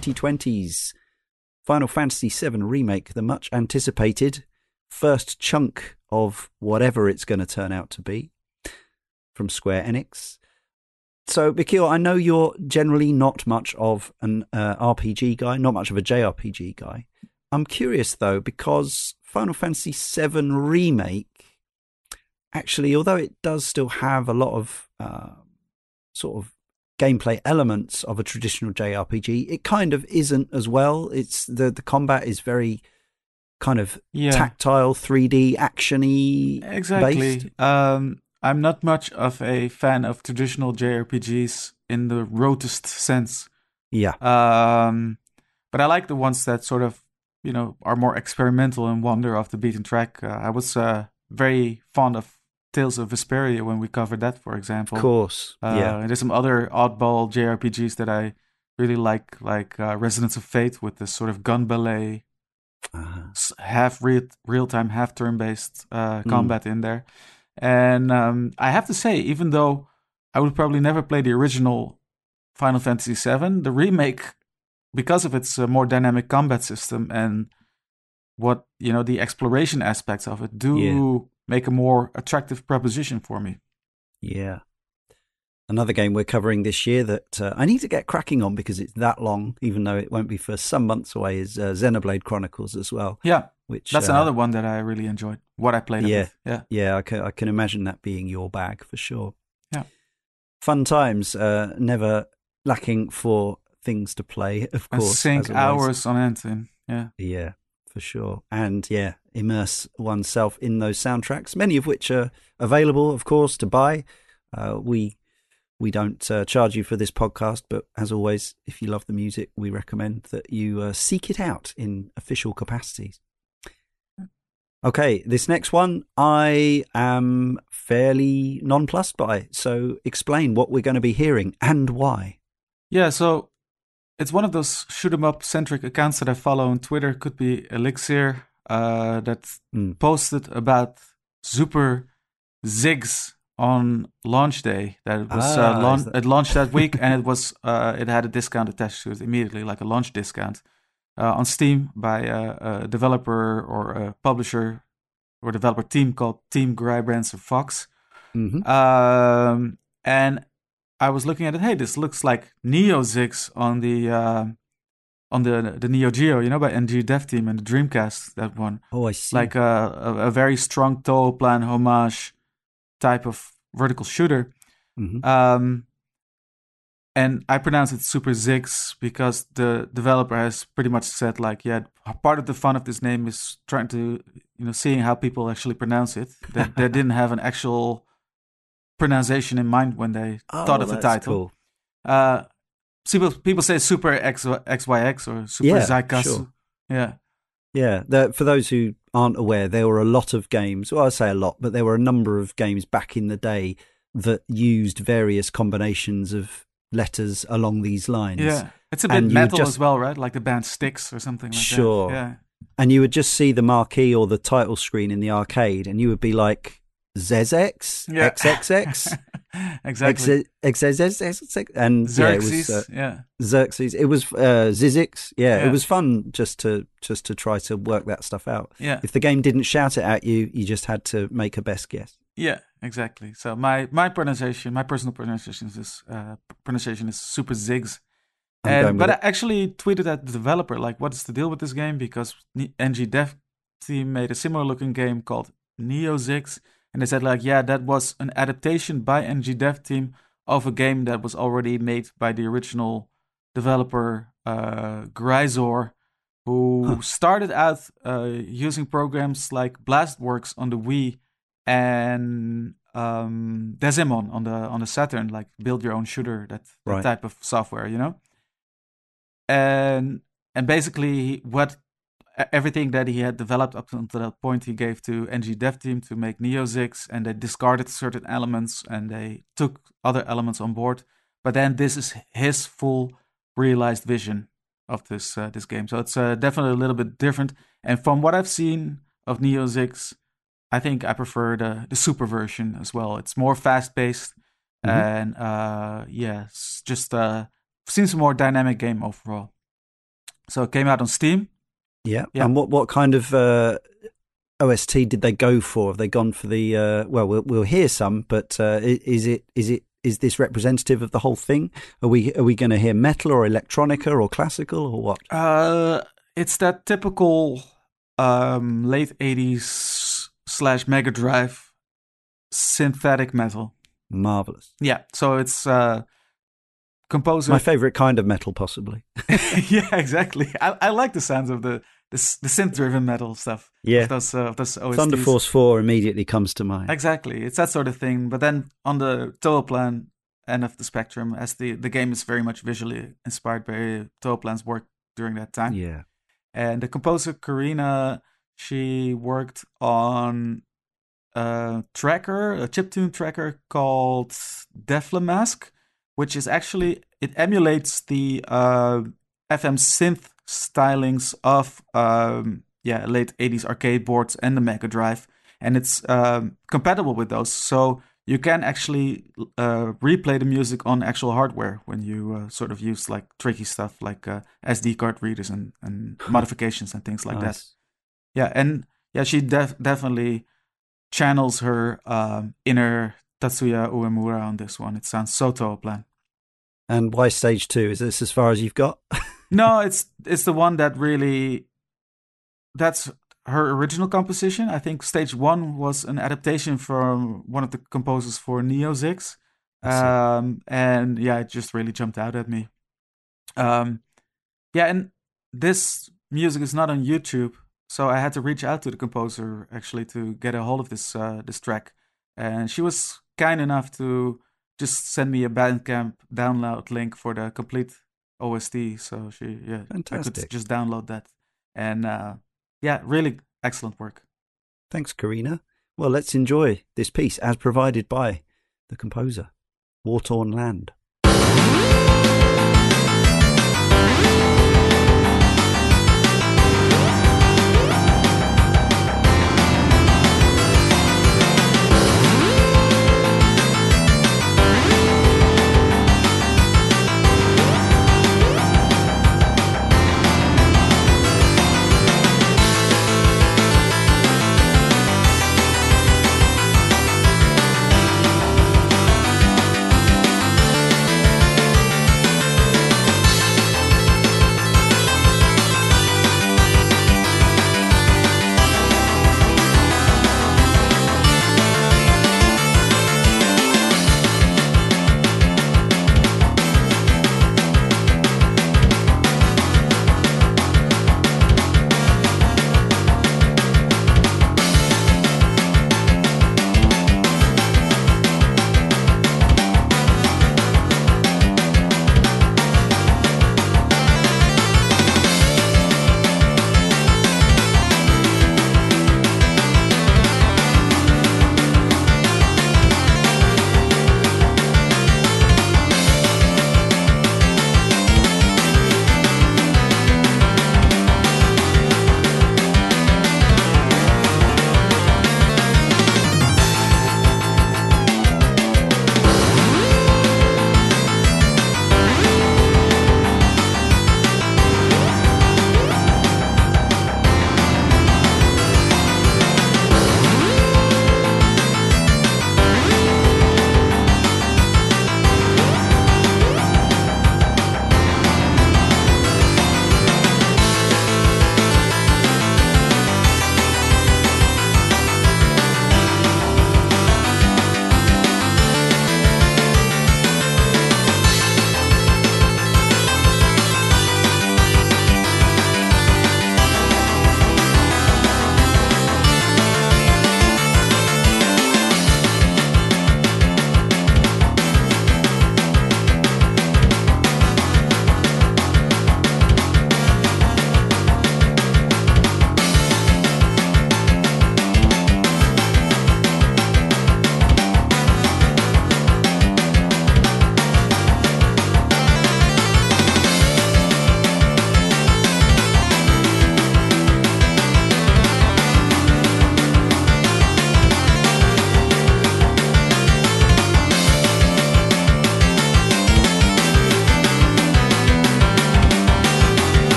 2020's Final Fantasy VII Remake, the much anticipated first chunk of whatever it's going to turn out to be from Square Enix. So, Michiel, I know you're generally not much of an uh, RPG guy, not much of a JRPG guy. I'm curious though, because Final Fantasy VII Remake, actually, although it does still have a lot of uh, sort of gameplay elements of a traditional JRPG, it kind of isn't as well. It's the the combat is very kind of Yeah. tactile, 3D, actiony. Exactly. Um, I'm not much of a fan of traditional JRPGs in the rotest sense. Yeah, Um, but I like the ones that sort of, you know, are more experimental and wander off the beaten track. Uh, I was uh, very fond of Tales of Vesperia when we covered that, for example. of course. Uh, yeah, and there's some other oddball JRPGs that I really like, like uh, Resonance of Fate with this sort of gun ballet, Uh, s- half real real time, half turn based uh, Mm. combat in there. And um, I have to say, even though I would probably never play the original Final Fantasy VII, the remake, because of its uh, more dynamic combat system and what you know the exploration aspects of it, do Yeah. Make a more attractive proposition for me. yeah. Another game we're covering this year that uh, I need to get cracking on because it's that long, even though it won't be for some months away, is uh, Xenoblade Chronicles as well. Yeah, Which that's uh, another one that I really enjoyed. What I played. Yeah. yeah. Yeah, I can, I can imagine that being your bag for sure. Yeah. Fun times, uh, never lacking for things to play, of course. sink as hours on end. Yeah. Yeah, for sure. And yeah, immerse oneself in those soundtracks, many of which are available, of course, to buy. Uh, we we don't uh, charge you for this podcast, but as always, if you love the music, we recommend that you uh, seek it out in official capacities. Okay, this next one I am fairly nonplussed by. So explain what we're going to be hearing and why. Yeah, so it's one of those shoot 'em up centric accounts that I follow on Twitter. Could be Elixir uh, that Mm. posted about Super Zigs on launch day. That it was Ah, uh, laun- that- it launched that week, and it was uh, it had a discount attached to it immediately, like a launch discount uh, on Steam by a, a developer or a publisher or developer team called Team Grybrands of Fox. hmm Um, and I was looking at it. Hey, this looks like Neo Zix on the uh, on the the Neo Geo, you know, by NG Dev Team and the Dreamcast. That one, Oh, I see. like a, a a very strong Toaplan homage type of vertical shooter. Mhm. Um, and I pronounce it Super Zix because the developer has pretty much said like, yeah, part of the fun of this name is trying to, you know, seeing how people actually pronounce it. They, they didn't have an actual pronunciation in mind when they oh, thought of the title. Cool. Uh, people people say Super X, XYX or Super Yeah, sure. Yeah, Yeah, there, for those who aren't aware, there were a lot of games. Well, I say a lot, but there were a number of games back in the day that used various combinations of letters along these lines. yeah. It's a bit And metal just- as well, right? Like the band Styx or something like Sure. that. Yeah. And you would just see the marquee or the title screen in the arcade, and you would be like, ZX, Yeah. XXX, exactly. XXX, and it Xerxes. uh, yeah. Xerxes. It was uh, Zizix. Yeah, it was fun just to just to try to work that stuff out. Yeah. If the game didn't shout it at you, you just had to make a best guess. Yeah, exactly. So my my pronunciation, my personal pronunciation is uh, pronunciation is super zigs. And, but I actually tweeted at the developer like, "What's the deal with this game?" Because NG Dev team made a similar looking game called Neo Zigs, and they said like, "Yeah, that was an adaptation by NG Dev team of a game that was already made by the original developer uh, Gryzor, who Huh. started out uh, using programs like Blastworks on the Wii and um, Dezaemon on the on the Saturn, like build your own shooter, that, that Right. type of software, you know. And and basically, what everything that he had developed up until that point, he gave to NG Dev Team to make NeoZix, and they discarded certain elements and they took other elements on board. But then this is his full realized vision of this uh, this game, so it's uh, definitely a little bit different. And from what I've seen of NeoZix, I think I prefer the the super version as well. It's more fast paced, Mhm. and uh, yeah, it's just uh, seems a more dynamic game overall. So it came out on Steam. Yeah. Yeah. And what what kind of uh, OST did they go for? Have they gone for the uh, well? We'll we'll hear some, but uh, is it is it is this representative of the whole thing? Are we are we going to hear metal or electronica or classical or what? Uh, it's that typical um, late 80s slash Mega Drive synthetic metal. Marvelous. Yeah, so it's uh, composer. My favorite kind of metal, possibly. yeah, exactly. I, I like the sounds of the the, the synth driven metal stuff. Yeah. of those, uh, of those OSTs. Thunder Force Four immediately comes to mind. Exactly, it's that sort of thing. But then on the Toaplan end of the spectrum, as the the game is very much visually inspired by Toaplan's work during that time. Yeah. And the composer Carina, she worked on a tracker, a chiptune tracker called DefleMask, which is actually it emulates the uh, FM synth stylings of um, yeah late 80s arcade boards and the Mega Drive, and it's um, compatible with those. So you can actually uh, replay the music on actual hardware when you uh, sort of use like tricky stuff like uh, SD card readers and, and modifications and things like that. Yeah, and yeah, she def- definitely channels her um, inner Tatsuya Uemura on this one. It sounds so Toaplan. And why stage two? Is this as far as you've got? no, it's it's the one that really that's her original composition. I think stage one was an adaptation from one of the composers for Neo Zix. Um, and yeah, it just really jumped out at me. Um, yeah, and this music is not on YouTube, so I had to reach out to the composer actually to get a hold of this uh, this track, and she was kind enough to just send me a Bandcamp download link for the complete OST. So she, yeah, I could just download that, and uh, yeah, really excellent work. Thanks, Carina. Well, let's enjoy this piece as provided by the composer, War Torn Land.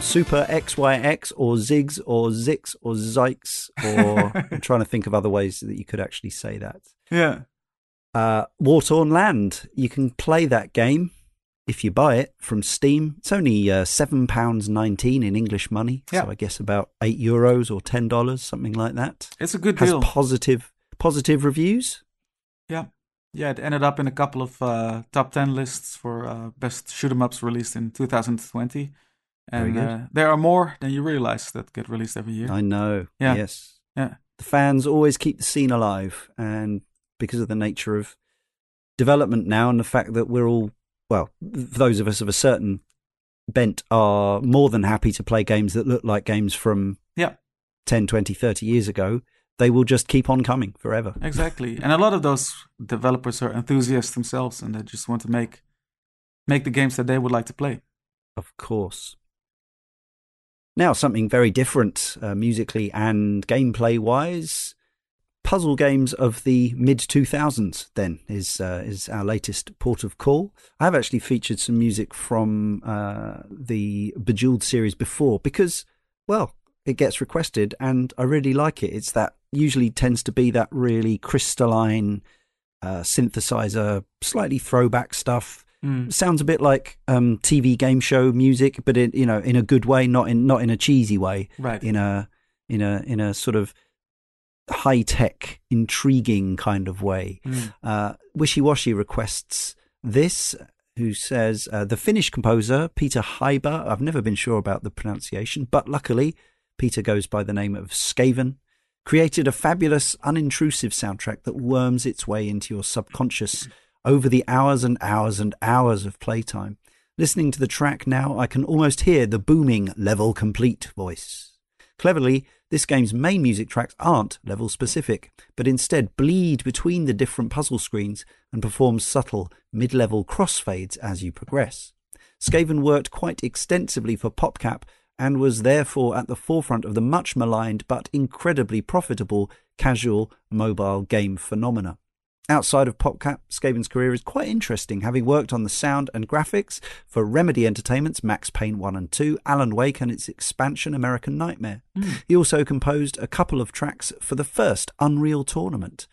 Super XYX or Zigs or Zix or Zykes or I'm trying to think of other ways that you could actually say that. Yeah. Uh, War-Torn Land. You can play that game if you buy it from Steam. It's only uh, £7.19 in English money. Yeah. So I guess about 8 euros or $10, something like that. It's a good Has deal. positive positive reviews. yeah. Yeah, it ended up in a couple of uh, top 10 lists for uh, best shoot 'em ups released in 2020. And uh, there are more than you realize that get released every year. I know. Yeah. Yes. Yeah. The fans always keep the scene alive, and because of the nature of development now, and the fact that we're all well, those of us of a certain bent are more than happy to play games that look like games from Yeah. 10, 20, 30 years ago. They will just keep on coming forever. Exactly. And a lot of those developers are enthusiasts themselves and they just want to make make the games that they would like to play. Of course. Now, something very different uh, musically and gameplay wise. Puzzle games of the mid 2000s, then, is, uh, is our latest port of call. I have actually featured some music from uh, the Bejeweled series before because, well, it gets requested and I really like it. It's that usually tends to be that really crystalline uh, synthesizer, slightly throwback stuff Mm. sounds a bit like um, TV game show music, but in you know in a good way, not in not in a cheesy way, Right. in a in a in a sort of high tech, intriguing kind of way. Mm. Uh, Wishy Washy requests this. Who says uh, the Finnish composer Peter Hajba? I've never been sure about the pronunciation, but luckily Peter goes by the name of Skaven. Created a fabulous, unintrusive soundtrack that worms its way into your subconscious over the hours and hours and hours of playtime. Listening to the track now, I can almost hear the booming level complete voice. Cleverly, this game's main music tracks aren't level specific, but instead bleed between the different puzzle screens and perform subtle mid level crossfades as you progress. Skaven worked quite extensively for PopCap and was therefore at the forefront of the much maligned but incredibly profitable casual mobile game phenomena. Outside of PopCap, Skaven's career is quite interesting, having worked on the sound and graphics for Remedy Entertainment's Max Payne 1 and 2, Alan Wake and its expansion American Nightmare. He also composed a couple of tracks for the first Unreal Tournament.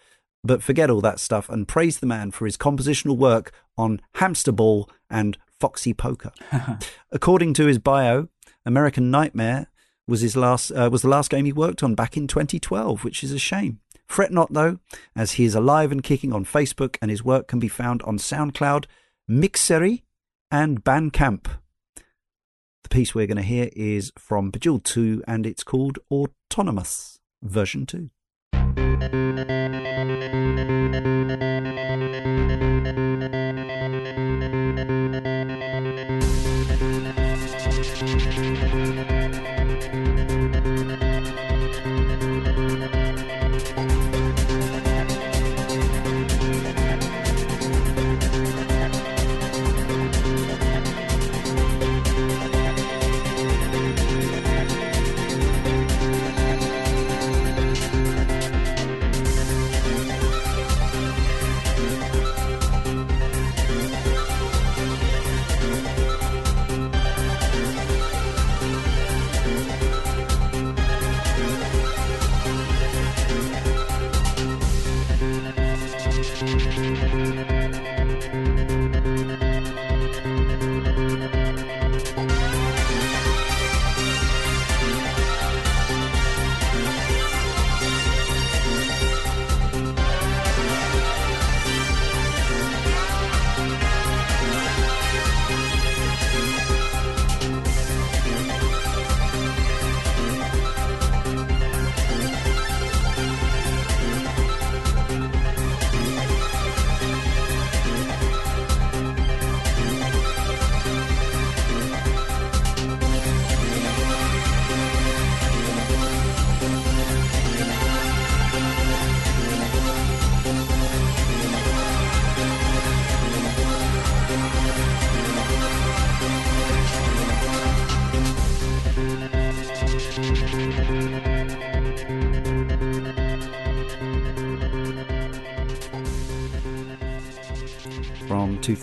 But forget all that stuff and praise the man for his compositional work on Hamster Ball and Foxy Poker. According to his bio, American Nightmare was his last uh, was the last game he worked on back in 2012, which is a shame. Fret not though, as he is alive and kicking on Facebook, and his work can be found on SoundCloud, Mixery, and Bandcamp. The piece we're going to hear is from Bejeweled 2, and it's called Autonomous version 2.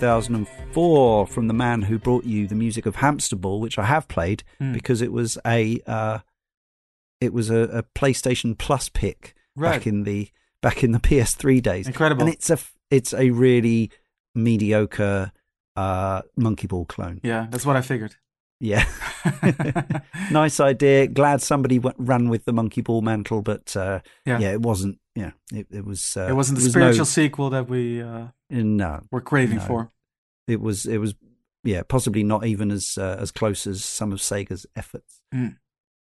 2004 from the man who brought you the music of Hamster Ball, which I have played Hmm. because it was a uh, it was a, a PlayStation Plus pick Right. back in the back in the PS3 days. Incredible. And it's a it's a really mediocre uh, Monkey Ball clone. yeah, that's what I figured. Yeah. nice idea. Glad somebody w- ran with the Monkey Ball mantle, but uh, Yeah. yeah. it wasn't. Yeah, it, it was. Uh, it wasn't the was spiritual No, sequel that we uh, no, were craving No. for. it was. It was. Yeah, possibly not even as uh, as close as some of Sega's efforts. Mm.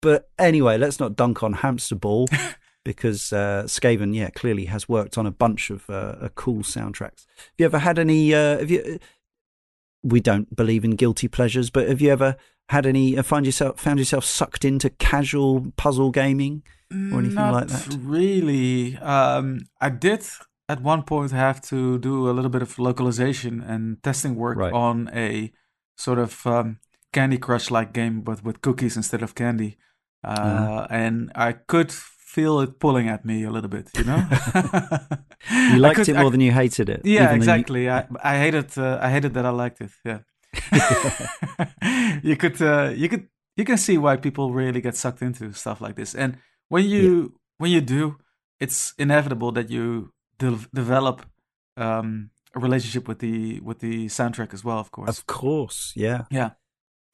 But anyway, let's not dunk on Hamster Ball because uh, Skaven, yeah, clearly has worked on a bunch of uh, uh, cool soundtracks. Have you ever had any? Uh, have you? We don't believe in guilty pleasures, but have you ever had any? Uh, find yourself found yourself sucked into casual puzzle gaming? or anything Not like that? Really. Um, I did at one point have to do a little bit of localization and testing work Right. on a sort of um, Candy Crush like game, but with cookies instead of candy. Uh, Uh-huh. And I could feel it pulling at me a little bit, you know? You liked could- it I- more than you hated it. yeah, though you- exactly. I I hated uh, I hated that I liked it. Yeah. you could uh, you could you can see why people really get sucked into stuff like this. And when you when you do, it's inevitable that you de- develop um, a relationship with the with the soundtrack as well. Of course. Of course, yeah. Yeah.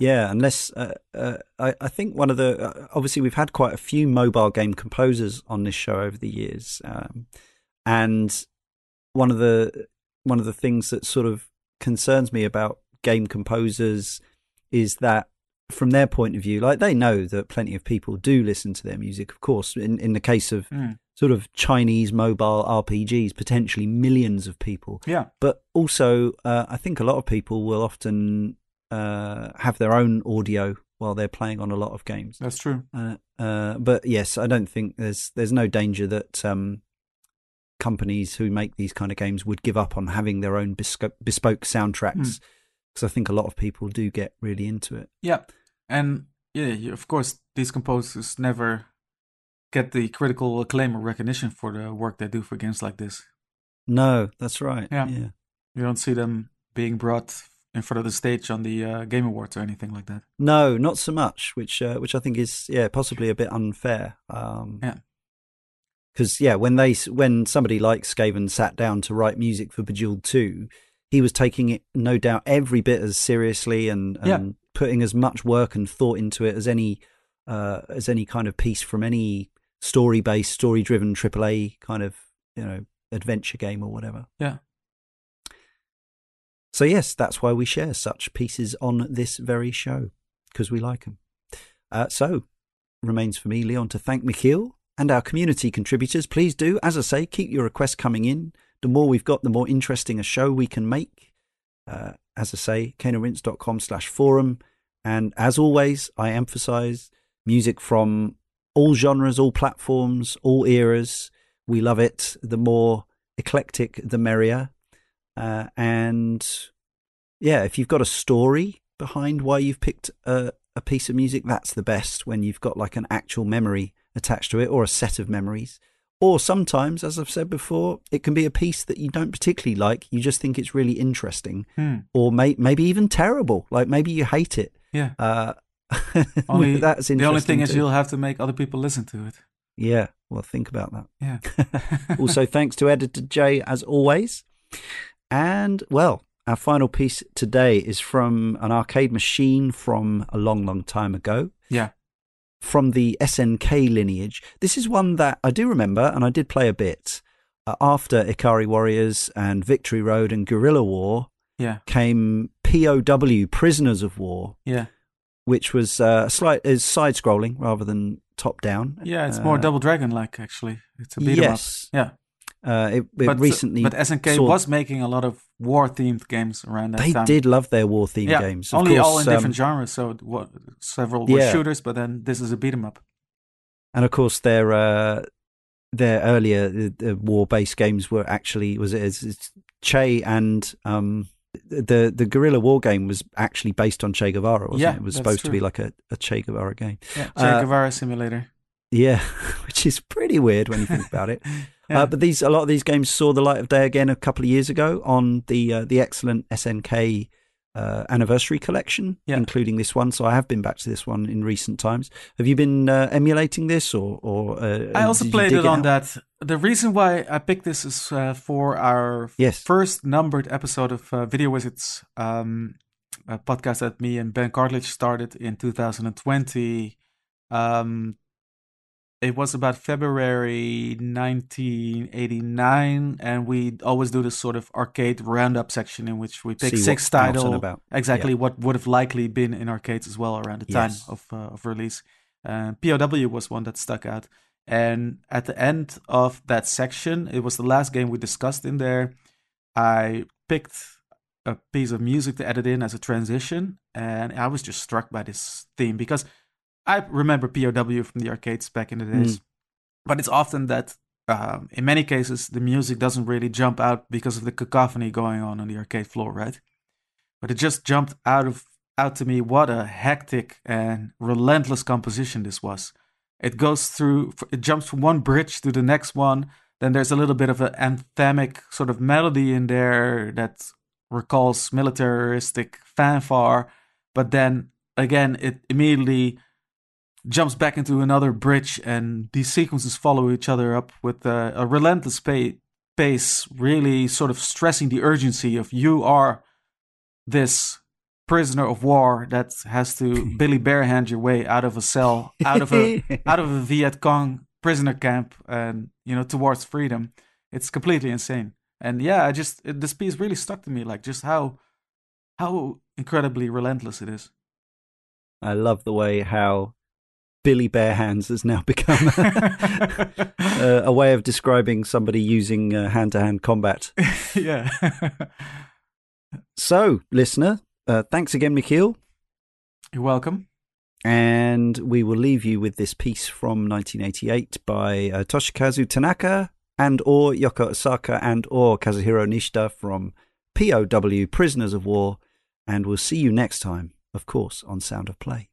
Yeah, unless uh, uh, I, I think one of the uh, obviously we've had quite a few mobile game composers on this show over the years, um, and one of the one of the things that sort of concerns me about game composers is that from their point of view, like they know that plenty of people do listen to their music. Of course, in in the case of Mm. sort of Chinese mobile RPGs, potentially millions of people Yeah. but also uh, I think a lot of people will often uh, have their own audio while they're playing on a lot of games. That's true. Uh, uh, but yes, I don't think there's there's no danger that um, companies who make these kind of games would give up on having their own bespoke, bespoke soundtracks because I think a lot of people do get really into it. Yeah. And yeah, of course, these composers never get the critical acclaim or recognition for the work they do for games like this. No, that's right. Yeah. yeah. You don't see them being brought in front of the stage on the uh, Game Awards or anything like that. No, not so much, which uh, which I think is yeah possibly a bit unfair. Um, Yeah. Because yeah, when they when somebody like Skaven sat down to write music for Bejeweled Two, he was taking it no doubt every bit as seriously and, and Yeah. putting as much work and thought into it as any uh, as any kind of piece from any story based, story driven AAA kind of you know adventure game or whatever. Yeah. So yes, that's why we share such pieces on this very show because we like them. Uh, so remains for me, Leon, to thank Michiel and our community contributors. Please do, as I say, keep your requests coming in. The more we've got, the more interesting a show we can make. Uh, as I say, caneandrinse.com slash forum. And as always, I emphasize music from all genres, all platforms, all eras. We love it. The more eclectic, the merrier. Uh, and yeah, if you've got a story behind why you've picked a, a piece of music, that's the best when you've got like an actual memory attached to it or a set of memories. Or sometimes, as I've said before, it can be a piece that you don't particularly like. You just think it's really interesting, Hmm. or may, maybe even terrible. Like maybe you hate it. Yeah. Uh, Only that's interesting. the only thing is you'll have to make other people listen to it. Yeah, well, think about that. Yeah. also, thanks to Editor Jay as always. And, well, our final piece today is from an arcade machine from a long, long time ago, yeah. from the SNK lineage. This is one that I do remember, and I did play a bit. Uh, after Ikari Warriors and Victory Road and Guerrilla War Yeah. came POW, Prisoners of War, Yeah. which was uh, slight is side scrolling rather than top down. Yeah. It's more Uh, Double Dragon like, actually. It's a beat 'em up. Yeah. Uh, it, it but, recently, but SNK saw- was making a lot of war themed games around that they time. did love their war themed yeah, games. Of only all course, in different um, genres. So what, several were Yeah. shooters, but then this is a beat 'em up. and of course their uh, their earlier uh, war based games were actually was it it's, it's Che and um, the the guerrilla war game was actually based on Che Guevara, wasn't Yeah, it? It was supposed to be like a, a Che Guevara game. Yeah, Che Uh, Guevara Simulator. Yeah, which is pretty weird when you think about it. Yeah. Uh, but these a lot of these games saw the light of day again a couple of years ago on the uh, the excellent SNK uh, anniversary collection, Yeah. including this one. So I have been back to this one in recent times. Have you been uh, emulating this, or or uh, I also played it on out? that. The reason why I picked this is uh, for our Yes. first numbered episode of uh, Video Wizards, um, podcast that me and Ben Cartledge started in 2020. Um, it was about February 1989, and we always do this sort of arcade roundup section in which we pick See six what's out and titles exactly what would have likely been in arcades as well around the time Yes. of uh, of release. Uh, POW was one that stuck out, and at the end of that section, it was the last game we discussed in there. I picked a piece of music to edit in as a transition, and I was just struck by this theme because I remember POW from the arcades back in the days, but it's often that. Um, in many cases, the music doesn't really jump out because of the cacophony going on on the arcade floor, right? but it just jumped out of out to me what a hectic and relentless composition this was it goes through it jumps from one bridge to the next one then there's a little bit of an anthemic sort of melody in there that recalls militaristic fanfare but then again it immediately jumps back into another bridge and these sequences follow each other up with a, a relentless pa- pace really sort of stressing the urgency of you are this prisoner of war that has to Billy Bear hand your way out of a cell, out of a out of a Viet Cong prisoner camp, and you know towards freedom. It's completely insane. And yeah, I just it, this piece really stuck to me, like just how how incredibly relentless it is. I love the way how Billy Bare Hands has now become uh, a way of describing somebody using hand to hand combat. yeah. So, listener, uh, thanks again, Michiel. You're welcome. And we will leave you with this piece from 1988 by uh, Toshikazu Tanaka and or Yoko Osaka and or Kazuhiro Nishida from POW Prisoners of War. And we'll see you next time, of course, on Sound of Play.